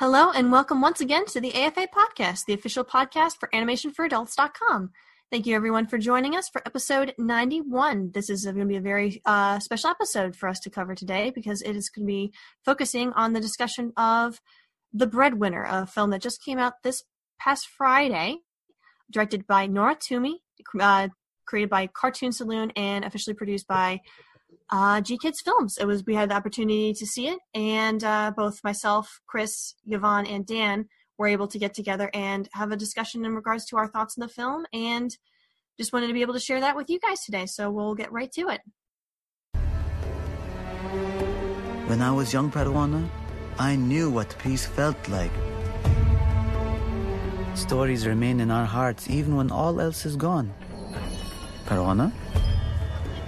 Hello and welcome once again to the AFA podcast, the official podcast for animationforadults.com. Thank you everyone for joining us for episode 91. This is going to be a very uh, special episode for us to cover today because it is going to be focusing on the discussion of The Breadwinner, a film that just came out this past Friday, directed by Nora Twomey, uh, created by Cartoon Saloon, and officially produced by uh, GKIDS Films. It was we had the opportunity to see it, and uh, both myself, Chris, Yvonne, and Dan were able to get together and have a discussion in regards to our thoughts on the film, and just wanted to be able to share that with you guys today. So we'll get right to it. When I was young Parvana, I knew what peace felt like. Stories remain in our hearts even when all else is gone. Parvana?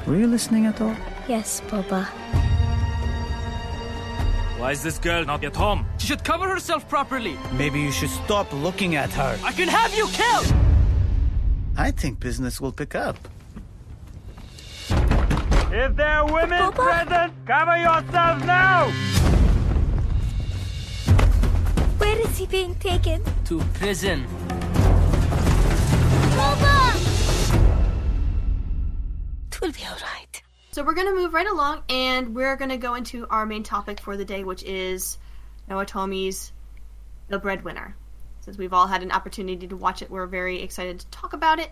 Were you listening at all? Yes, Boba. Why is this girl not at home? She should cover herself properly. Maybe you should stop looking at her. I can have you killed! I think business will pick up. If there are women present, cover yourselves now! Where is he being taken? To prison. It will be all right. So we're going to move right along, and we're going to go into our main topic for the day, which is Nora Twomey's The Breadwinner. Since we've all had an opportunity to watch it, we're very excited to talk about it.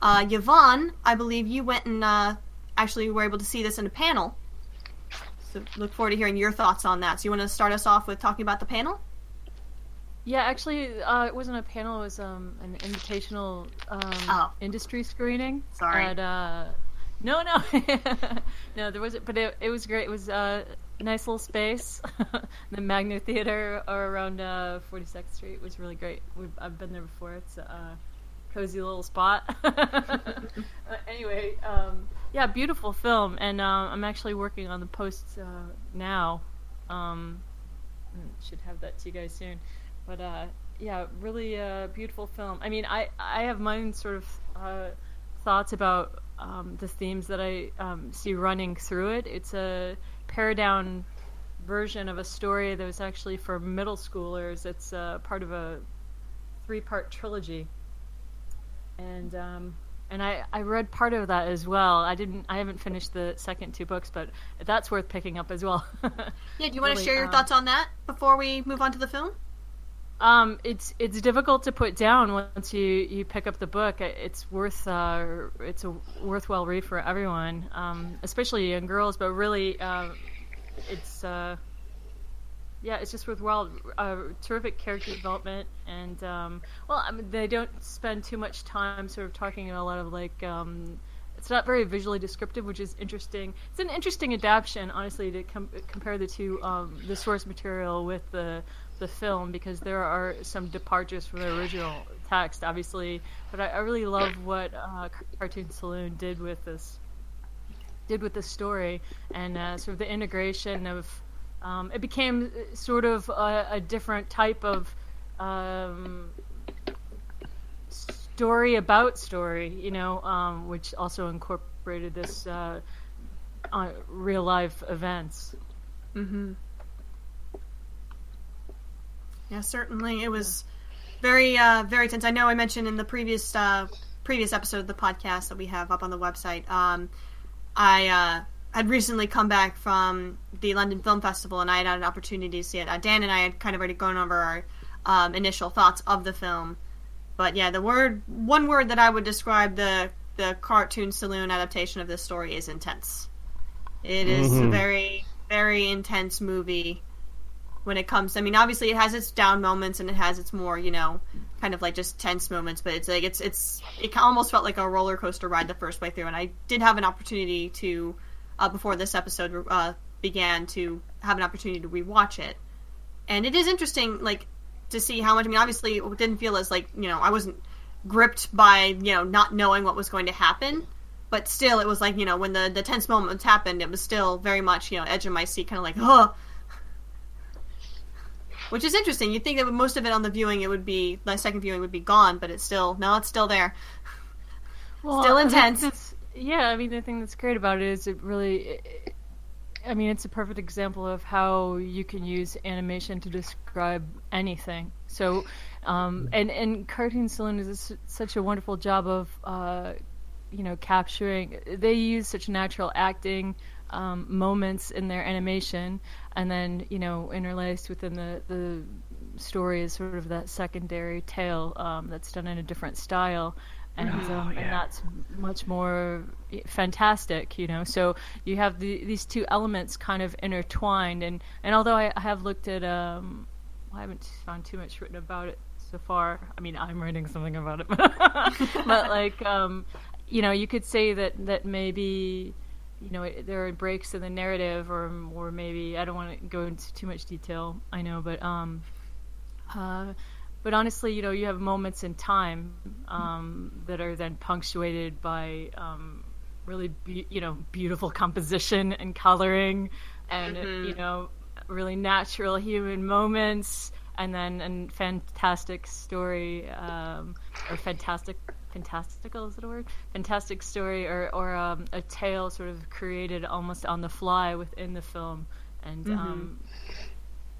Uh, Yvonne, I believe you went and uh, actually were able to see this in a panel. So look forward to hearing your thoughts on that. So you want to start us off with talking about the panel? Yeah, actually, uh, it wasn't a panel. It was um, an invitational um, Oh. industry screening. Sorry. At, uh, no, no, no. There wasn't, but it, it was great. It was uh, a nice little space. the Magna Theater around uh, 42nd Street was really great. We've, I've been there before. It's a uh, cozy little spot. Uh, anyway, um, yeah, beautiful film, and uh, I'm actually working on the post uh, now. Um, should have that to you guys soon. But yeah, really beautiful film. I mean, I I have my own sort of thoughts about um, the themes that I um, see running through it. It's a pared down version of a story that was actually for middle schoolers. It's uh, part of a three part trilogy, and um, and I, I read part of that as well. I didn't I haven't finished the second two books, but that's worth picking up as well. Yeah, do you want to Really, share your um, thoughts on that before we move on to the film? Um, it's it's difficult to put down once you, you pick up the book. It's worth uh, it's a worthwhile read for everyone, um, especially young girls. But really, um, it's uh, yeah, it's just worthwhile. Uh, terrific character development, and um, well, I mean, they don't spend too much time sort of talking in a lot of like. Um, it's not very visually descriptive, which is interesting. It's an interesting adaptation, honestly, to com- compare the two, um, the source material with the the film, because there are some departures from the original text, obviously. But I, I really love what uh, Cartoon Saloon did with this did with this story, and uh, sort of the integration of. Um, it became sort of a, a different type of um, story about story, you know, um, which also incorporated this uh, uh, real life events. Mm-hmm. Yeah, certainly. It was very, uh, very tense. I know I mentioned in the previous uh, previous episode of the podcast that we have up on the website. Um, I uh, had recently come back from the London Film Festival, and I had had an opportunity to see it. Uh, Dan and I had kind of already gone over our um, initial thoughts of the film, but yeah, the word one word that I would describe the the cartoon saloon adaptation of this story is intense. It is a very very intense movie when it comes. I mean, obviously it has its down moments and it has its more, you know, kind of like just tense moments. But it's like it's it's it almost felt like a roller coaster ride the first way through. And I did have an opportunity to uh, before this episode uh, began to have an opportunity to rewatch it, and it is interesting, like to see how much. I mean, obviously, it didn't feel as like you know I wasn't gripped by you know not knowing what was going to happen, but still, it was like you know when the the tense moments happened, it was still very much you know edge of my seat, kind of like oh. Which is interesting. You'd think that most of it on the viewing, it would be the second viewing would be gone, but it's still no, it's still there. Well, Still intense. Yeah, I mean, the thing that's great about it is it really. It, I mean, it's a perfect example of how you can use animation to describe anything. So, um, and and Cartoon Saloon is such a wonderful job of, uh, you know, capturing. They use such natural acting um, moments in their animation, and then you know, interlaced within the the story is sort of that secondary tale um, that's done in a different style. And, um, and that's much more fantastic, you know. So you have the, these two elements kind of intertwined, and, and although I, I have looked at, um, I haven't found too much written about it so far. I mean, I'm writing something about it, but like, um, you know, you could say that that maybe, you know, it, there are breaks in the narrative, or or maybe I don't want to go into too much detail. I know, but um, uh, but honestly, you know, you have moments in time um, that are then punctuated by um, really, be- you know, beautiful composition and coloring, and you know, really natural human moments, and then and fantastic story um, or fantastic. Fantastical is that a word? Fantastic story, or or um, a tale sort of created almost on the fly within the film, and um,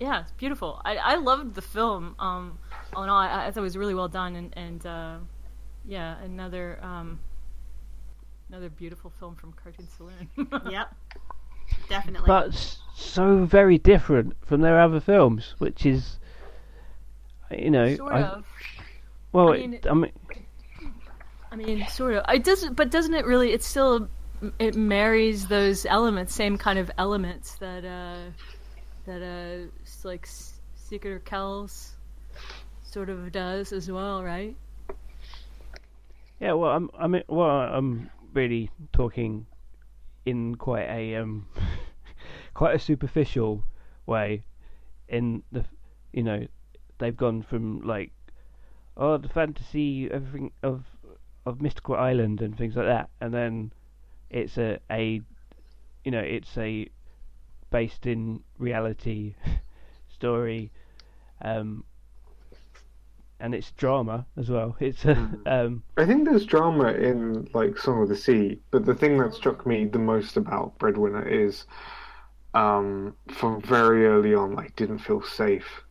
yeah, it's beautiful. I, I loved the film. Um, all in all, I, I thought it was really well done, and and uh, yeah, another um, another beautiful film from Cartoon Saloon. Yep, definitely. but so very different from their other films, which is, you know, sort I, of. well, I mean, it- I mean, I mean, sort of. It doesn't, but doesn't it really? It still it marries those elements, same kind of elements that uh, that uh, like Secret of Kells sort of does as well, right? yeah. Well, I'm, I mean, well, I'm really talking in quite a um, quite a superficial way. In the, you know, they've gone from like, oh, the fantasy everything of of mystical island and things like that, and then it's a a, you know, it's a based in reality story, um, and it's drama as well. It's a um, I think there's drama in like Song of the Sea, but the thing that struck me the most about Breadwinner is um, from very early on, like didn't feel safe,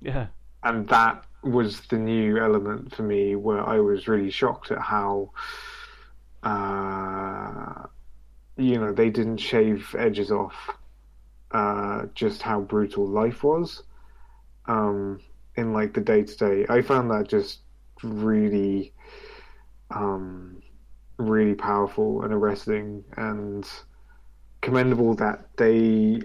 yeah. and that was the new element for me where I was really shocked at how, uh, you know, they didn't shave edges off, uh, just how brutal life was, um, in like the day to day. I found that just really um, really powerful and arresting and commendable that they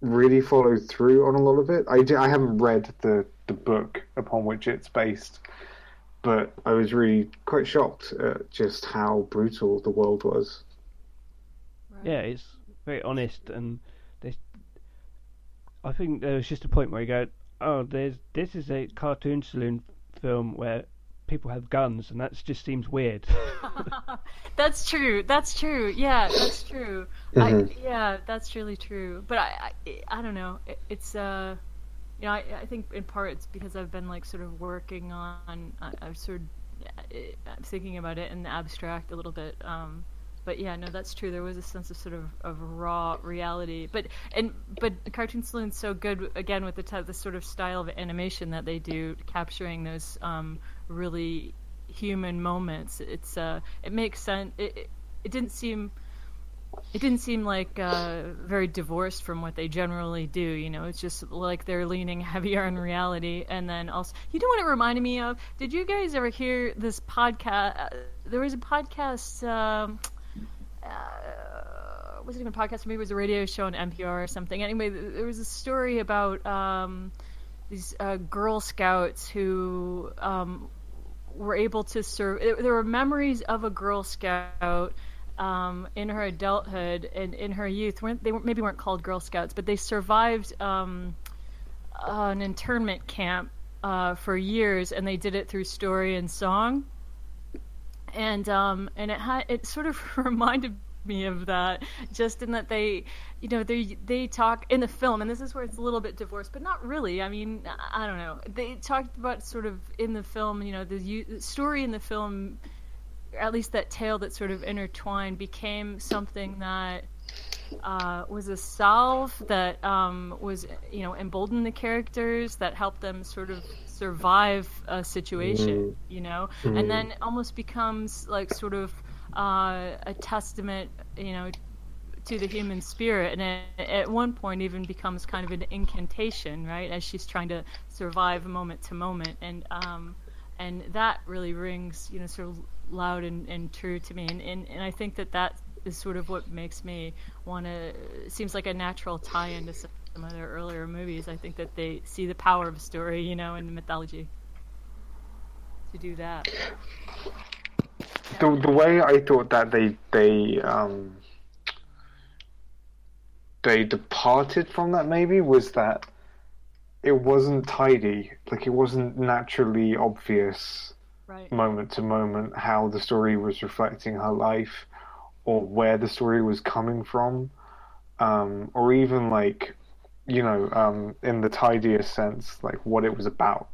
really followed through on a lot of it. I, I haven't read the, the book upon which it's based, but I was really quite shocked at just how brutal the world was. Yeah, it's very honest, and there's. I think there was just a point where you go, "Oh, there's this is a cartoon saloon film where people have guns, and that just seems weird." That's true. That's true. Yeah, that's true. I, yeah, that's really true. But I, I, I don't know. It, it's uh, you know, I, I think in part it's because I've been like sort of working on. I, I've sort of I'm thinking about it in the abstract a little bit. Um, but yeah, no, that's true. There was a sense of sort of, of raw reality. But and but Cartoon Saloon's so good again with the type, the sort of style of animation that they do, capturing those um, really human moments. It's uh, it makes sense. It, it, it didn't seem it didn't seem like uh, very divorced from what they generally do. You know, it's just like they're leaning heavier on reality. And then also, you know what it reminded me of? Did you guys ever hear this podcast? Uh, there was a podcast. Um, uh, was it even a podcast? Maybe it was a radio show on NPR or something. Anyway, there was a story about um, these uh, Girl Scouts who um, were able to serve. There were memories of a Girl Scout um, in her adulthood and in her youth. weren't- They maybe weren't called Girl Scouts, but they survived um, an internment camp uh, for years, and they did it through story and song. And um, and it had it sort of reminded me of that, just in that they, you know, they they talk in the film, and this is where it's a little bit divorced, but not really. I mean, I don't know. They talked about sort of in the film, you know, the story in the film, at least that tale that sort of intertwined became something that uh, was a salve that um, was, you know, emboldened the characters, that helped them sort of survive a situation, you know, and then almost becomes like sort of uh, a testament, you know, to the human spirit, and it, at one point even becomes kind of an incantation, right, as she's trying to survive moment to moment, and um, and that really rings, you know, sort of loud and, and true to me, and, and and I think that that is sort of what makes me want to. Seems like a natural tie-in to some of other earlier movies. I think that they see the power of a story, you know, in mythology. To do that. the the way I thought that they they um they departed from that maybe was that it wasn't tidy, like it wasn't naturally obvious Right. moment to moment how the story was reflecting her life or where the story was coming from um, or even like you know um, in the tidiest sense like what it was about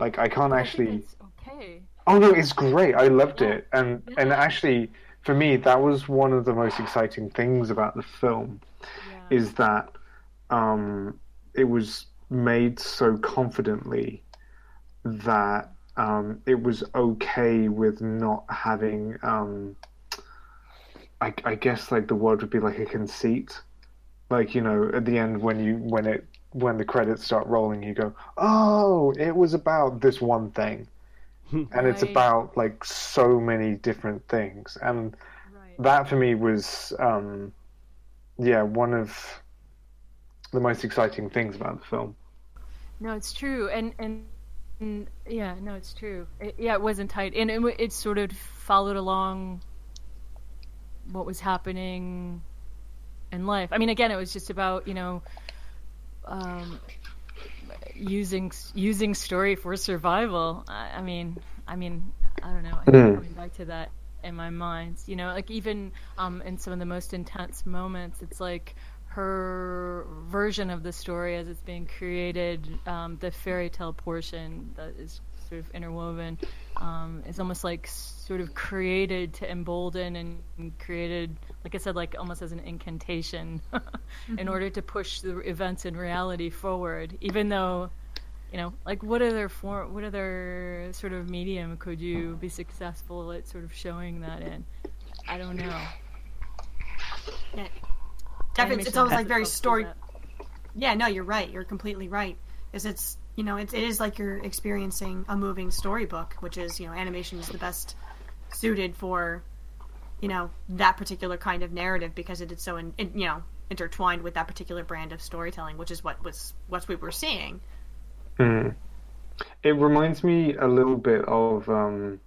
like i can't I actually okay. Oh no, it's great. I loved Yeah. it, and and actually, for me, that was one of the most exciting things about the film, Yeah. is that um, it was made so confidently that um, it was okay with not having. Um, I, I guess like the word would be like a conceit, like you know, at the end when you when it when the credits start rolling, you go, oh, it was about this one thing and it's about like so many different things and Right. that for me was um yeah one of the most exciting things about the film No, it's true, and and, and yeah, no, it's true. It, yeah, it wasn't tight, and it, it sort of followed along what was happening in life. I mean, again, it was just about you know um, using using story for survival. I, I mean, I mean, I don't know. I Mm. coming back to that in my mind. You know, like even um, in some of the most intense moments, it's like her version of the story as it's being created, um, the fairy tale portion that is sort of interwoven, um, is almost like sort of created to embolden and, created, like I said, like almost as an incantation in order to push the events in reality forward, even though you know, like what other form, what other sort of medium could you be successful at sort of showing that in? I don't know. Yeah. Definitely, it's Animation almost like very story. Yeah, no, you're right. You're completely right. Is it's you know it's, it is like you're experiencing a moving storybook, which is you know animation is the best suited for you know that particular kind of narrative because it is so in, in, you know intertwined with that particular brand of storytelling, which is what was what we were seeing. Mm. It reminds me a little bit of um,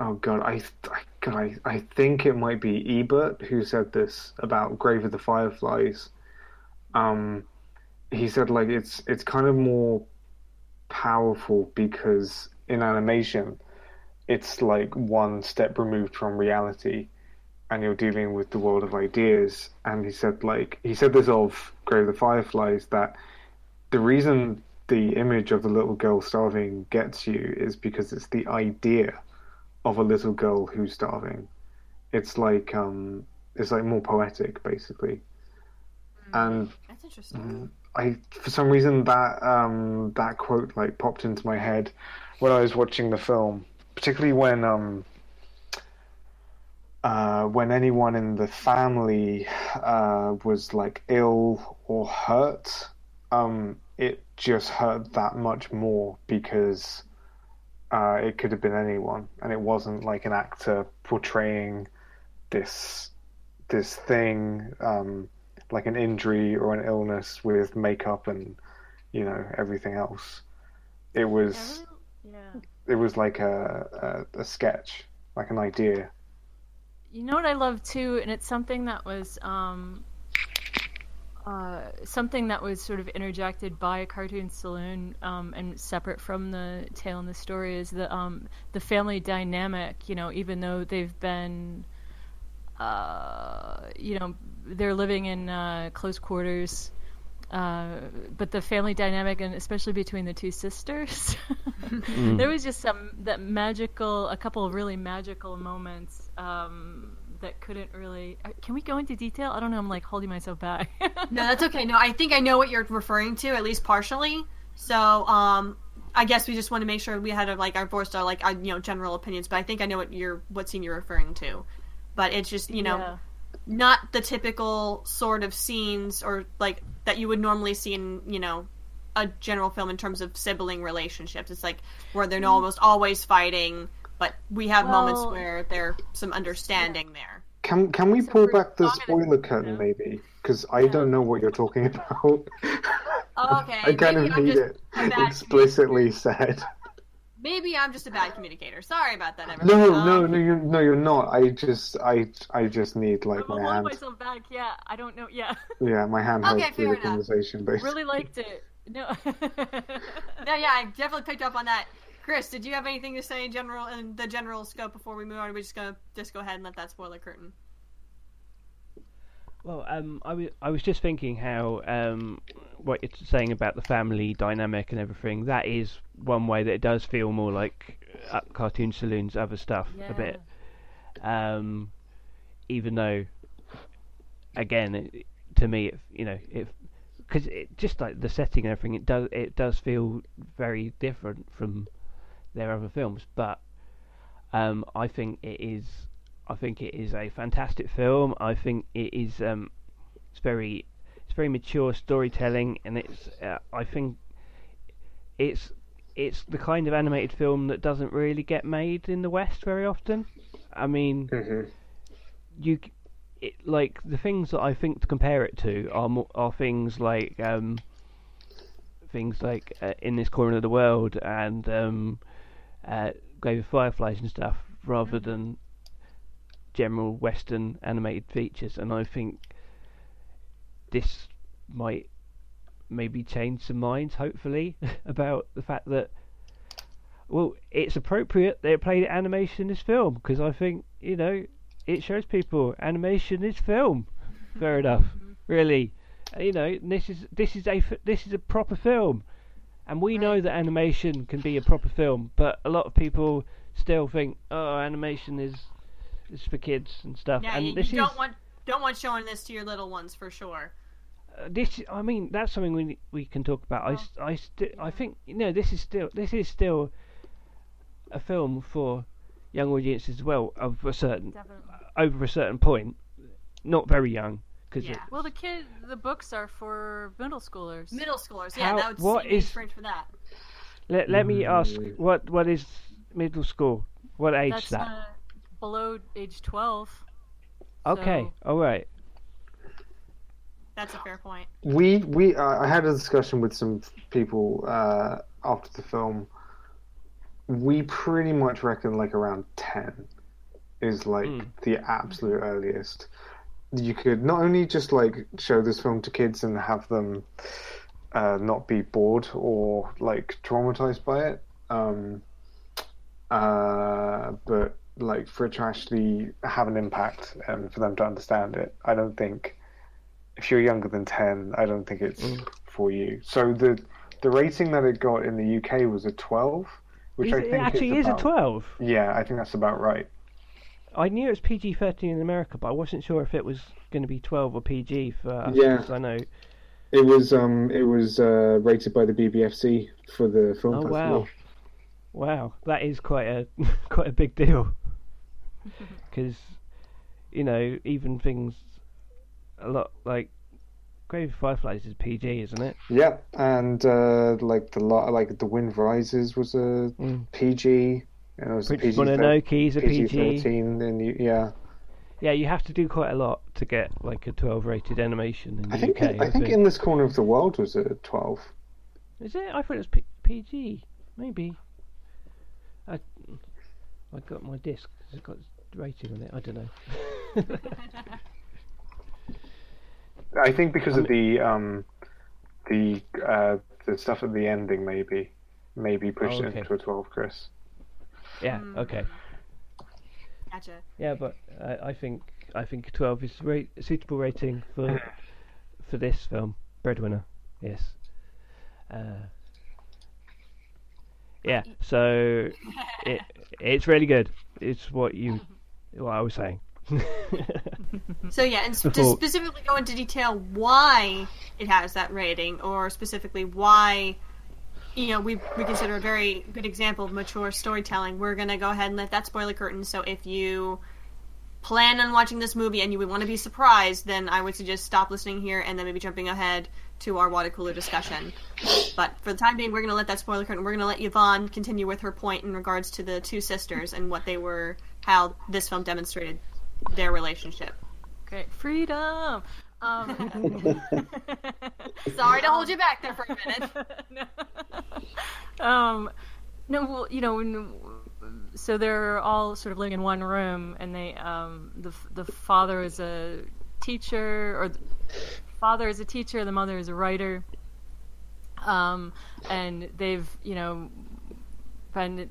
oh god, I I, god, I I think it might be Ebert who said this about Grave of the Fireflies. Um, he said like it's it's kind of more powerful because in animation it's like one step removed from reality and you're dealing with the world of ideas and he said like he said this of Grave of the Fireflies that the reason the image of the little girl starving gets you is because it's the idea of a little girl who's starving. It's like um, it's like more poetic, basically. And That's interesting. I, for some reason, that um, that quote like popped into my head when I was watching the film, particularly when um, uh, when anyone in the family uh, was like ill or hurt, um, it just hurt that much more because uh, it could have been anyone, and it wasn't like an actor portraying this this thing um, like an injury or an illness with makeup and you know everything else. It was Yeah. it was like a, a a sketch, like an idea. You know what I love too, and it's something that was um, uh, something that was sort of interjected by a cartoon saloon um, and separate from the tale and the story is the um, the family dynamic. You know, even though they've been, uh, you know, they're living in uh, close quarters. Uh, but the family dynamic, and especially between the two sisters, Mm. there was just some that magical, a couple of really magical moments um, that couldn't really. uh, Can we go into detail? I don't know. I'm like holding myself back. No, that's okay. No, I think I know what you're referring to, at least partially. So, um, I guess we just want to make sure we had a, like our voiced our like our, you know general opinions, but I think I know what you're what scene you're referring to. But it's just you know Yeah. not the typical sort of scenes or like that you would normally see in you know a general film in terms of sibling relationships. It's like where they're almost always fighting, but we have moments where there's some understanding there. Can can we pull back the spoiler curtain maybe? Because I don't know what you're talking about. Oh, okay. I kind maybe of I'm need it explicitly said. Maybe I'm just a bad communicator. Sorry about that, everyone. No, Um, no, no, you're no, you're not. I just, I, I just need like I'm my hand. myself back. Yeah, I don't know. Yeah, Yeah, my hand held Okay, through fair the enough. conversation, basically. really liked it. No. No, yeah, I definitely picked up on that. Chris, did you have anything to say in general in the general scope before we move on? Are we just gonna just go ahead and let that spoiler curtain? Well, um, I was I was just thinking how um, what you're saying about the family dynamic and everything. That is one way that it does feel more like uh, cartoon saloons, other stuff a bit. Um, even though, again, it, to me, it, you know, it because it just like the setting and everything, it does it does feel very different from their other films. But um, I think it is. I think it is a fantastic film. I think it is. Um, it's very. It's very mature storytelling, and it's. Uh, I think it's. It's the kind of animated film that doesn't really get made in the West very often. I mean, Mhm. you. It, like the things that I think to compare it to are more, are things like um, things like uh, in this corner of the world and um, uh, Grave of Fireflies and stuff, rather than general Western animated features. And I think this might maybe change some minds, hopefully, about the fact that well, it's appropriate they played animation in this film because I think you know it shows people animation is film. Fair enough, really. Uh, You know, this is this is a this is a proper film, and we know that animation can be a proper film, but a lot of people still think, oh, animation is is for kids and stuff. Yeah, and you, this you don't want don't want showing this to your little ones for sure. uh, this I mean that's something we we can talk about. I, s- I, sti- I think you know this is still this is still a film for young audiences as well of a certain Definitely. over a certain point, not very young because Yeah. Well, the kid, the books are for middle schoolers. Middle schoolers, yeah, How- that would what seem strange for that. let let me ask Mm. what what is middle school? What age That's is that? uh, below age twelve. okay, so- all right. That's a fair point. We we uh, I had a discussion with some people uh, after the film. We pretty much reckon like around ten is like Mm. the absolute earliest. You could not only just like show this film to kids and have them uh, not be bored or like traumatized by it, um, uh, but like for it to actually have an impact and for them to understand it. I don't think if you're younger than 10, I don't think it's Mm. for you. So the the rating that it got in the UK was a 12, which Is I it think actually is, is a twelve. Yeah, I think that's about right. I knew it was PG thirteen in America, but I wasn't sure if it was going to be twelve or PG for us. Yeah. 'cause I know. It was um it was uh, rated by the BBFC for the film Oh festival. wow, wow, that is quite a quite a big deal. Because you know, even things a lot like Grave of Fireflies is PG, isn't it? Yeah, and uh, like the lo- like the Wind Rises was a Mm. PG. And it was a Princess PG Mononoke's a PG. And you, yeah, Yeah, you have to do quite a lot to get like a twelve rated animation in the I think UK. I think in this corner of the world was a twelve. Is it? I thought it was P- PG. Maybe. I I got my disc. It's got rating on it? I don't know. I think because of the um, the uh, the stuff at the ending, maybe maybe pushed Oh, it okay. into a twelve, Chris. Yeah. Hmm. Okay. Gotcha. Yeah, but I, I think I think twelve is ra- a suitable rating for for this film, Breadwinner. Yes. Uh, yeah. So it it's really good. It's what you what I was saying. So yeah, and sp- to specifically go into detail why it has that rating, or specifically why, you know, we we consider a very good example of mature storytelling. We're gonna go ahead and let that spoiler curtain. So if you plan on watching this movie and you would want to be surprised, then I would suggest stop listening here and then maybe jumping ahead to our water cooler discussion. But for the time being, we're gonna let that spoiler curtain. We're gonna let Yvonne continue with her point in regards to the two sisters and what they were, how this film demonstrated their relationship. Great freedom. Um, Sorry to hold you back there for a minute. um, no, well, you know, when, so they're all sort of living in one room, and they, um, the the father is a teacher, or the father is a teacher, the mother is a writer, um, and they've, you know, been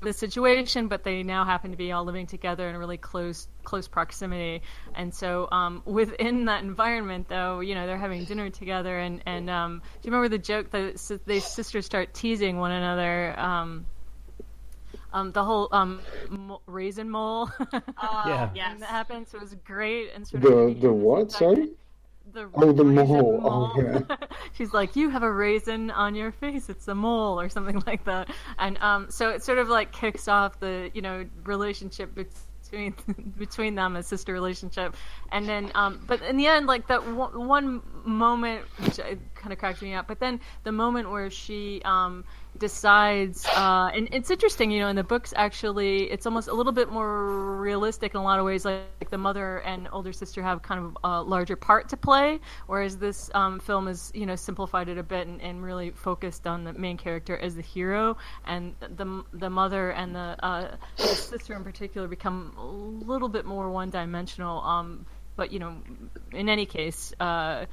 the situation, but they now happen to be all living together in a really close close proximity. And so um, within that environment, though, you know, they're having dinner together, and and um, do you remember the joke that si- they sisters start teasing one another? Um, um, the whole um, mo- raisin mole. Yeah. yes. And that happens. so it was great. And sort The of the what? Sorry. The Oh, the raisin mole. Oh, yeah. She's like, "You have a raisin on your face. It's a mole, or something like that." And um, so it sort of like kicks off the you know relationship between between them, a sister relationship. And then, um, but in the end, like that one, one moment, which kind of cracks me up. But then the moment where she um, decides, uh, and it's interesting, you know, in the books actually, it's almost a little bit more realistic in a lot of ways. Like, like the mother and older sister have kind of a larger part to play, whereas this um, film is, you know, simplified it a bit and, and really focused on the main character as the hero, and the the mother and the, uh, the sister in particular become a little bit more one dimensional. Um, but you know, in any case. Uh,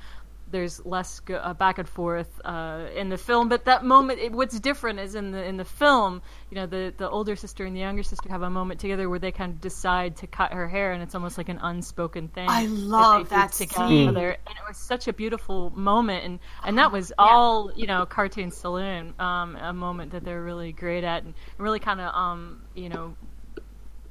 there's less go- uh, back and forth uh, in the film. But that moment, it, what's different is in the in the film, you know, the the older sister and the younger sister have a moment together where they kind of decide to cut her hair, and it's almost like an unspoken thing. I love that did scene. together, and it was such a beautiful moment, and and that was all you know, cartoon saloon, um, a moment that they're really great at, and really kind of um, you know.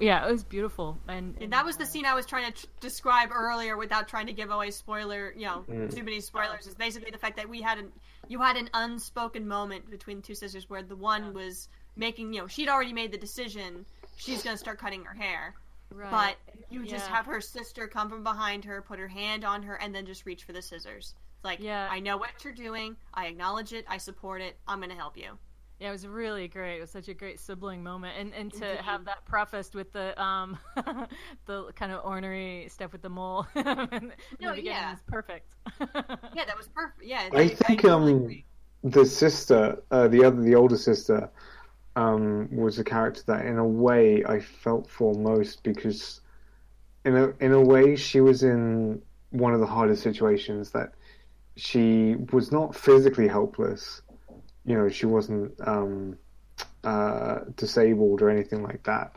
Yeah, it was beautiful, and, And that was the scene I was trying to tr- describe earlier without trying to give away spoiler, you know, mm. too many spoilers. Is basically the fact that we had an you had an unspoken moment between two sisters where the one was making, you know, she'd already made the decision she's going to start cutting her hair, right. but you just have her sister come from behind her, put her hand on her, and then just reach for the scissors. It's like, Yeah. I know what you're doing. I acknowledge it. I support it. I'm going to help you. Yeah, it was really great. It was such a great sibling moment, and and to have that prefaced with the um the kind of ornery stuff with the mole. in the No, beginning yeah. was perfect. Yeah, that was perfect. Yeah, I think totally um agree. the sister, uh, the other, the older sister, um, was a character that, in a way, I felt for most because, in a in a way, she was in one of the hardest situations. That she was not physically helpless. You know, she wasn't um, uh, disabled or anything like that,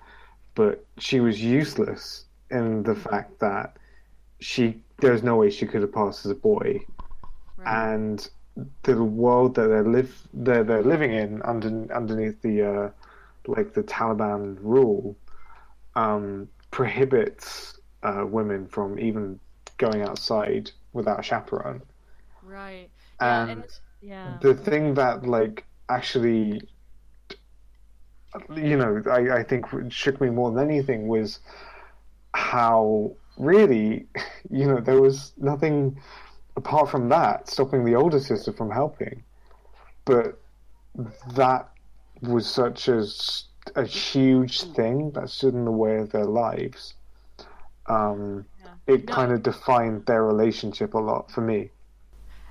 but she was useless in the fact that she there's no way she could have passed as a boy and the world that they're live they're, they're living in under, underneath the uh, like the Taliban rule um, prohibits uh, women from even going outside without a chaperone. right. Yeah, And and yeah. the thing that like actually you know I, I think shook me more than anything was how really you know there was nothing apart from that stopping the older sister from helping but that was such a huge thing that stood in the way of their lives um, it No. kind of defined their relationship a lot for me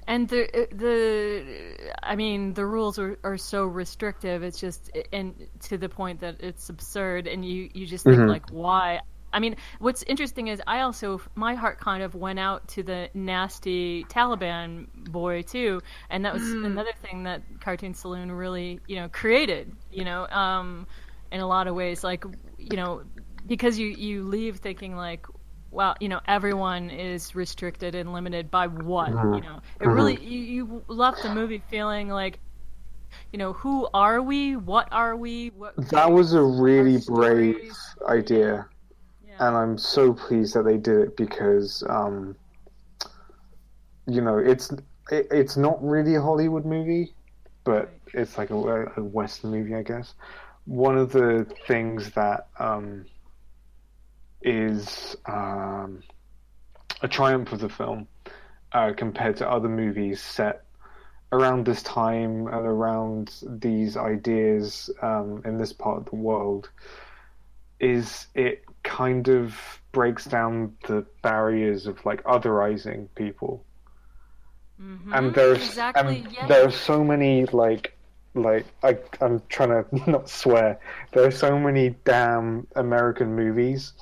And the the I mean the rules are, are so restrictive. It's just and to the point that it's absurd. And you you just think Mhm. like why. I mean, what's interesting is I also my heart kind of went out to the nasty Taliban boy too, and that was another thing that Cartoon Saloon really you know created. You know, um, in a lot of ways, like you know, because you you leave thinking like. Well, you know, everyone is restricted and limited by what, you know. It really, you, you left the movie feeling like, you know, who are we? What are we? What That was a really brave stories. idea, Yeah. and I'm so pleased that they did it because, um, you know, it's it, it's not really a Hollywood movie, but it's like a, a Western movie, I guess. One of the things that um, is um, a triumph of the film uh, compared to other movies set around this time and around these ideas um, in this part of the world is it kind of breaks down the barriers of like otherizing people and there's exactly, and yeah. there are so many like like I, I'm trying to not swear. There are so many damn American movies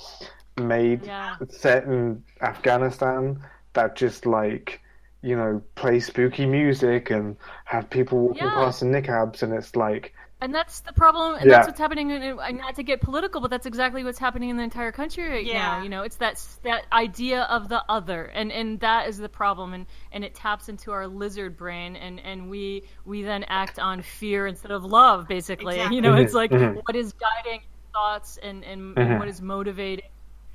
made Yeah. set in Afghanistan that just like you know play spooky music and have people walking Yeah. past in niqabs, and it's like And that's the problem, and Yeah. that's what's happening. In, in- not to get political, but that's exactly what's happening in the entire country right Yeah. now. You know, it's that that idea of the other, and and that is the problem, and and it taps into our lizard brain, and and we we then act on fear instead of love, basically. Exactly. You know, it's like mhm. what is guiding thoughts and and, Mhm. and what is motivating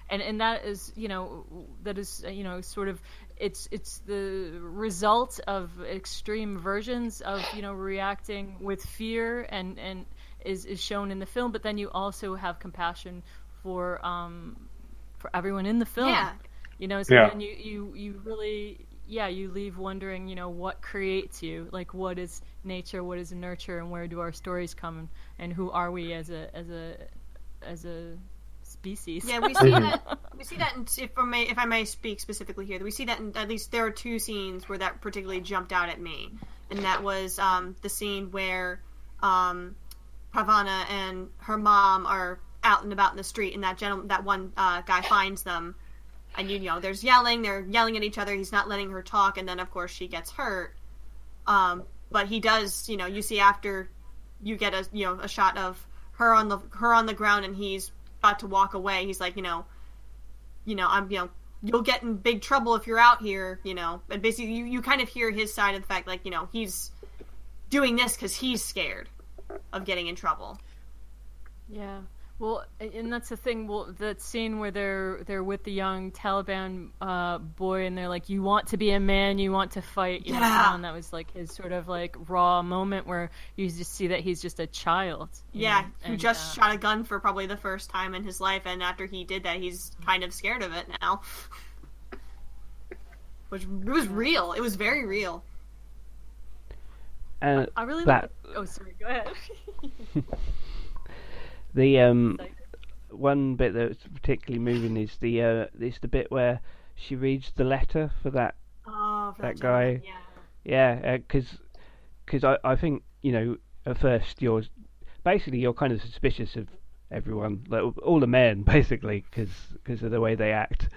and and that is you know that is you know sort of it's it's the result of extreme versions of you know reacting with fear and and is is shown in the film. But then you also have compassion for um for everyone in the film. Yeah. you know so Yeah. then you you you really yeah you leave wondering you know what creates you. Like what is nature? What is nurture? And where do our stories come? And who are we as a as a as a species Yeah, we see that. We see that. In, if I may, if I may speak specifically here, we see that in, at least there are two scenes where that particularly jumped out at me, and that was um, the scene where um, Parvana and her mom are out and about in the street, and that gentleman, that one uh, guy finds them, and you know, there's yelling, they're yelling at each other. He's not letting her talk, and then of course she gets hurt. Um, but he does, you know, you see after you get a you know a shot of her on the her on the ground, and he's about to walk away. He's like, you know, you know, I'm, you know, you'll get in big trouble if you're out here, you know. And basically, you, you kind of hear his side of the fact, like, you know, he's doing this because he's scared of getting in trouble. Yeah. Well, and that's the thing. Well, that scene where they're they're with the young Taliban uh, boy, and they're like, "You want to be a man, you want to fight." You know, Yeah. and that was like his sort of like raw moment where you just see that he's just a child. Yeah, know, who and, just uh, shot a gun for probably the first time in his life, and after he did that, he's kind of scared of it now. Which it was real. It was very real. And I really that like. Oh, sorry. Go ahead. the um one bit that's particularly moving is the uh is the bit where she reads the letter for that Oh, for That gentleman, guy- Yeah. Yeah, because cause I, I think, you know, at first you're basically you're kind of suspicious of everyone, like all the men, basically, because of the way they act.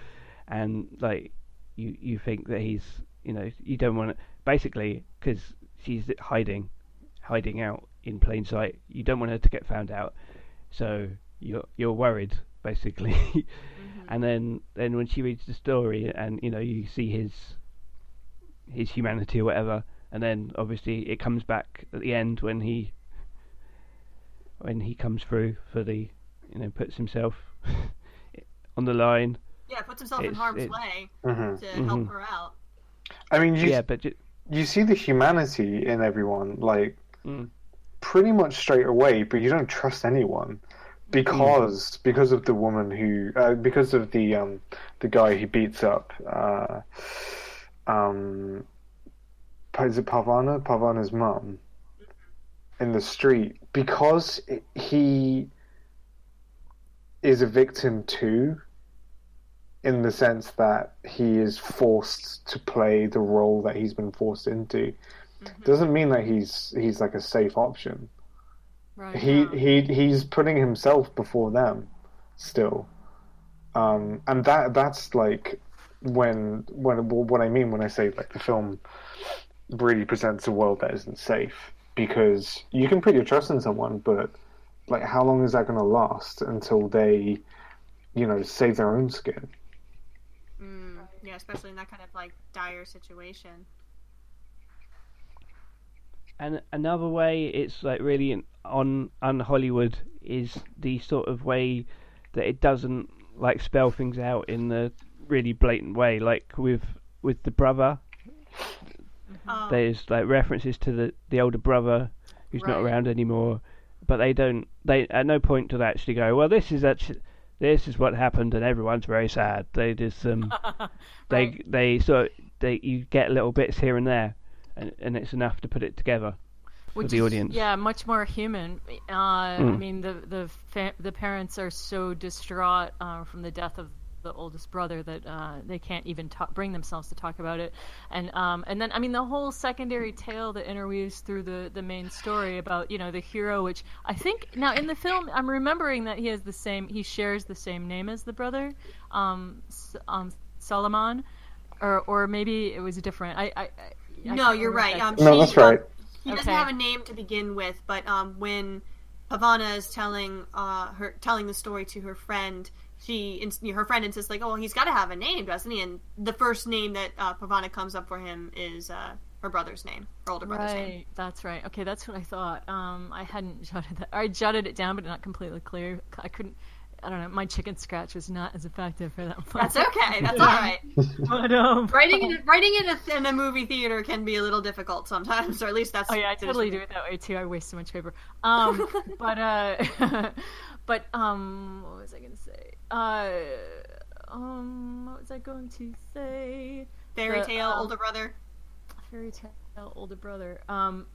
And, like, you, you think that he's, you know, you don't want to, basically, because she's hiding, hiding out in plain sight, you don't want her to get found out. So you're, you're worried, basically. And then, then when she reads the story and, you know, you see his his humanity or whatever, and then obviously it comes back at the end when he when he comes through for the you know puts himself on the line. Yeah, puts himself in harm's it- way Mhm. to help Mhm. her out. I mean, you yeah, but ju- you see the humanity in everyone, like Mm. Pretty much straight away, but you don't trust anyone because because of the woman who uh, because of the um the guy who beats up uh um is it Parvana? Parvana's mum in the street because he is a victim too in the sense that he is forced to play the role that he's been forced into doesn't mean that he's he's like a safe option Right. he he he's putting himself before them still um, and that that's like when when what I mean when I say like the film really presents a world that isn't safe because you can put your trust in someone, but like how long is that going to last until they, you know, save their own skin? Mm, yeah, especially in that kind of like dire situation. And another way it's like really on on Hollywood is the sort of way that it doesn't like spell things out in the really blatant way, like with with the brother. Oh. There's like references to the the older brother who's not around anymore, but they don't. They at no point do they actually go, well, this is actually this is what happened, and everyone's very sad. They just um they they sort of, they you get little bits here and there, and and it's enough to put it together for Which the is, audience. Yeah, much more human. Uh, I Mm. mean, the the fa- the parents are so distraught uh, from the death of the oldest brother that uh, they can't even talk, bring themselves to talk about it. And um, and then I mean, the whole secondary tale that interweaves through the the main story about you know the hero, which I think now in the film I'm remembering that he has the same he shares the same name as the brother, um, S- um Solomon, or or maybe it was different. I I. I I no, you're right. Um, that's- No, she- that's right. um, he doesn't Okay. have a name to begin with, but um, when Parvana is telling uh, her telling the story to her friend, she ins- her friend insists like, "Oh, he's got to have a name, doesn't he?" And the first name that uh, Parvana comes up for him is uh, her brother's name, her older brother's name. Right, that's right. Okay, that's what I thought. Um, I hadn't jotted that. I jotted it down, but not completely clear. I couldn't. I don't know. My chicken scratch was not as effective for that one. That's okay. That's all right. But, um, Writing in, writing in a, in a movie theater can be a little difficult sometimes, or at least that's. Oh yeah, I totally do it that way too. I waste so much paper. Um, but uh, but um, what was I gonna say? Uh, um, what was I going to say? Fairy The, tale, um, older brother. fairy tale older brother um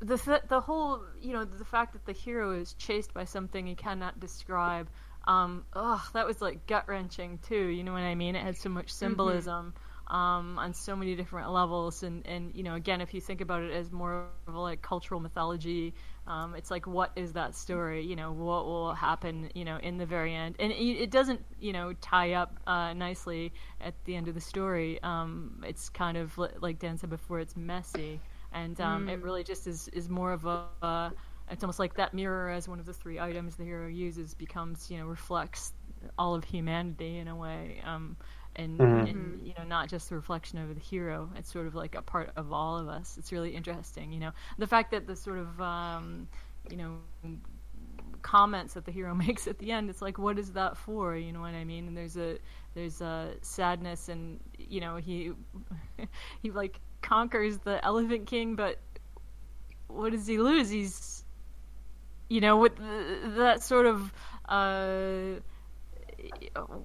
the th- the whole you know the fact that the hero is chased by something he cannot describe um ugh that was like gut wrenching too you know what i mean? It had so much symbolism um on so many different levels and and you know again if you think about it as more of a like cultural mythology um it's like what is that story? You know what will happen you know in the very end? And it, it doesn't you know tie up uh nicely at the end of the story. Um it's kind of like dan said before it's messy. And um it really just is is more of a uh, it's almost like that mirror as one of the three items the hero uses becomes you know reflects all of humanity in a way um and, and you know not just the reflection of the hero. It's sort of like a part of all of us. It's really interesting you know. The fact that the sort of um you know comments that the hero makes at the end it's like what is that for? You know what i mean? And there's a there's a sadness and you know he he like conquers the elephant king but what does he lose? He's you know with that sort of uh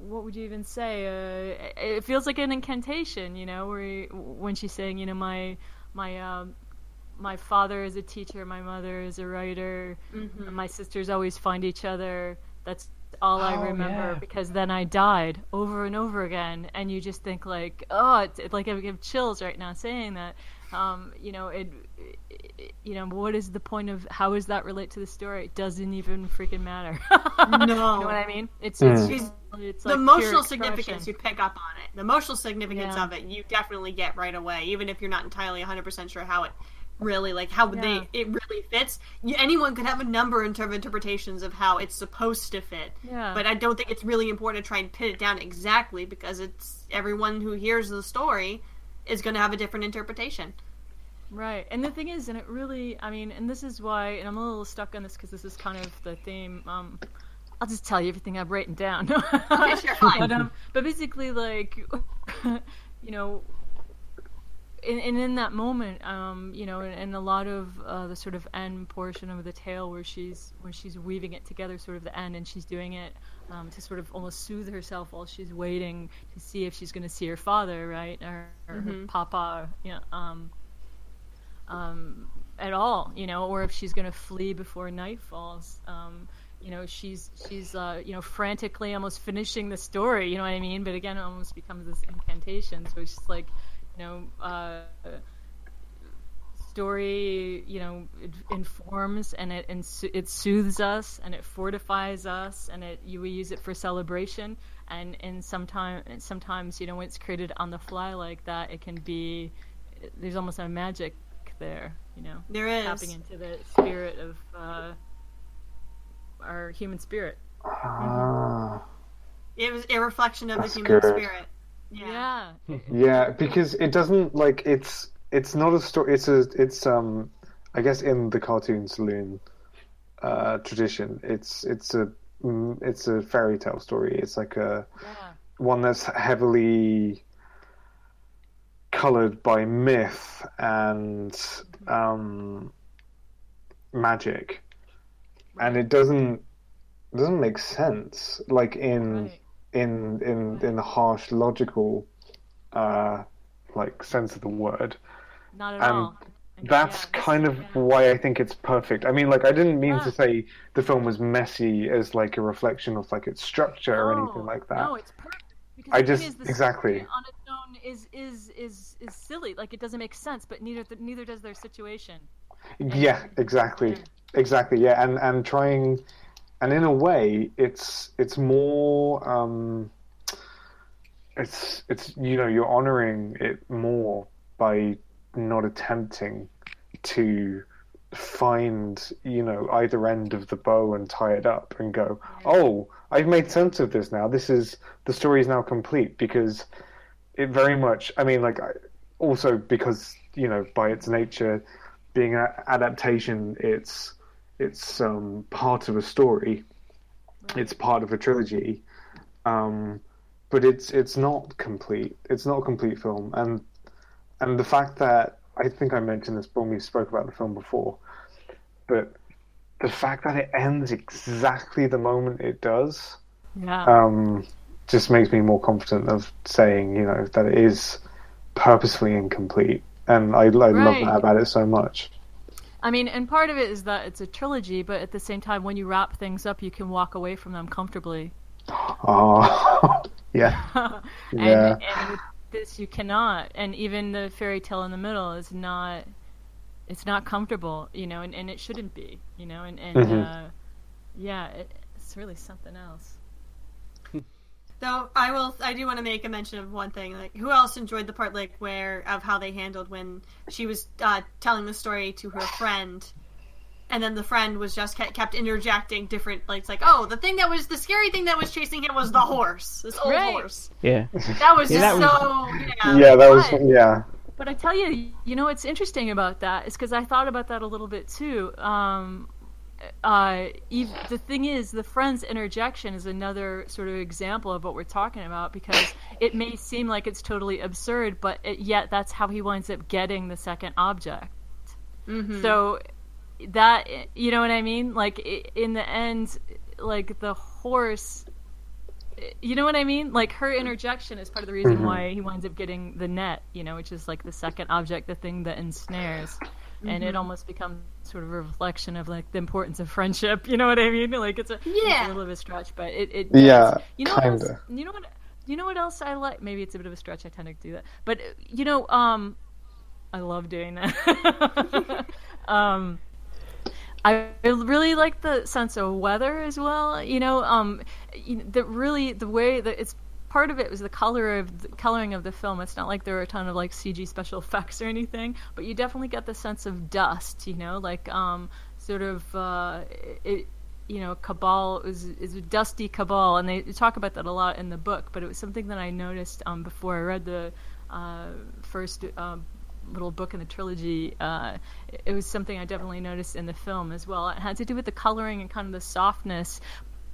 what would you even say uh it feels like an incantation you know where he, when she's saying you know my my um my father is a teacher, my mother is a writer, and my sisters always find each other. That's all I Oh, remember yeah. because then I died over and over again, and you just think like, oh, it's, it's like I have chills right now saying that. Um, you know, it, it, you know, what is the point of how does that relate to the story? It doesn't even freaking matter. No, you know what I mean? It's it's, Mm. just, it's the like emotional significance you pick up on it. The emotional significance Yeah. of it you definitely get right away, even if you're not entirely 100% sure how it really like how Yeah. they it really fits. You, anyone could have a number in terms of interpretations of how it's supposed to fit. Yeah. But I don't think it's really important to try and pin it down exactly because it's everyone who hears the story is going to have a different interpretation. Right, and the thing is, and it really, I mean, and this is why, and I'm a little stuck on this because this is kind of the theme. Um, I'll just tell you everything I've written down. Okay, sure, fine. but um, but basically, like, you know, and, and in that moment, um, you know, and, and a lot of uh, the sort of end portion of the tale where she's when she's weaving it together, sort of the end, and she's doing it um, to sort of almost soothe herself while she's waiting to see if she's going to see her father, right, or, or her papa, you know, um, um, at all, you know, or if she's going to flee before night falls. Um, you know, she's she's uh, you know frantically almost finishing the story. You know what I mean? But again, it almost becomes this incantation. So it's just like, you know, uh, story, you know, it informs and it and it soothes us and it fortifies us and it you we use it for celebration and and sometimes sometimes you know when it's created on the fly like that, it can be there's almost a magic there, you know, There is. tapping into the spirit of uh, our human spirit. Ah. It was a reflection of That's the human good. spirit. Yeah. Yeah, Yeah, because it doesn't like it's it's not a story. It's a it's um I guess in the cartoon saloon uh, tradition, it's it's a mm, it's a fairy tale story. It's like a yeah, one that's heavily colored by myth and um, magic, and it doesn't doesn't make sense. Like in right. In in in the harsh logical uh, like sense of the word. Not at Um, all. And That's yeah, kind of yeah. why I think it's perfect. I mean, like, I didn't mean Yeah. to say the film was messy as like a reflection of like its structure or anything like that. No, it's perfect. Because I just- is, the exactly. on its own is is is is silly. Like it doesn't make sense, but neither neither does their situation. Yeah, exactly, exactly. Yeah, and and trying, and in a way, it's it's more. um It's it's you know you're honoring it more by not attempting to find you know either end of the bow and tie it up and go oh i've made sense of this now this is the story is now complete because it very much i mean like also because you know by its nature being an adaptation it's it's um part of a story. It's part of a trilogy. Um but it's it's not complete. It's not a complete film. And and the fact that I think I mentioned this when we spoke about the film before, but the fact that it ends exactly the moment it does Yeah. um, just makes me more confident of saying, you know, that it is purposefully incomplete, and I, I love that about it so much. I mean, and part of it is that it's a trilogy, but at the same time, when you wrap things up, you can walk away from them comfortably. Oh, yeah, and, Yeah. and with this, you cannot. And even the fairy tale in the middle is not. It's not comfortable, you know, and, and it shouldn't be, you know, and, and Mhm. uh, yeah, it, it's really something else. Though I will, I do want to make a mention of one thing. Like, who else enjoyed the part like where of how they handled when she was uh, telling the story to her friend, and then the friend was just kept, kept interjecting different. Like, it's like, oh, the thing that was the scary thing that was chasing him was the horse, this old Right. horse. Yeah. That was Yeah, just that so. Yeah, yeah, that was yeah. But I tell you, you know what's interesting about that is because I thought about that a little bit too. Um, uh, ev- the thing is, the friend's interjection is another sort of example of what we're talking about because it may seem like it's totally absurd, but it, yet that's how he winds up getting the second object. So that you know what I mean? Like in the end, like the horse. You know what I mean? Like her interjection is part of the reason Mhm. why he winds up getting the net. You know, which is like the second object, the thing that ensnares, and it almost becomes sort of a reflection of like the importance of friendship. You know what I mean? Like it's a, it's Yeah. a little bit of a stretch, but it, it Yeah, does- you know what else, you know what you know what else I like? Maybe it's a bit of a stretch. I tend to do that, but you know, um, I love doing that. um, I really like the sense of weather as well. You know, um, really the way that it's part of it was the color of the coloring of the film. It's not like there were a ton of like CG special effects or anything, but you definitely get the sense of dust. You know, like um, sort of uh, it. You know, Kabul is is a dusty Kabul, and they talk about that a lot in the book. But it was something that I noticed um, before I read the uh, first um, little book in the trilogy. Uh, it- was something I definitely noticed in the film as well. It had to do with the coloring and kind of the softness.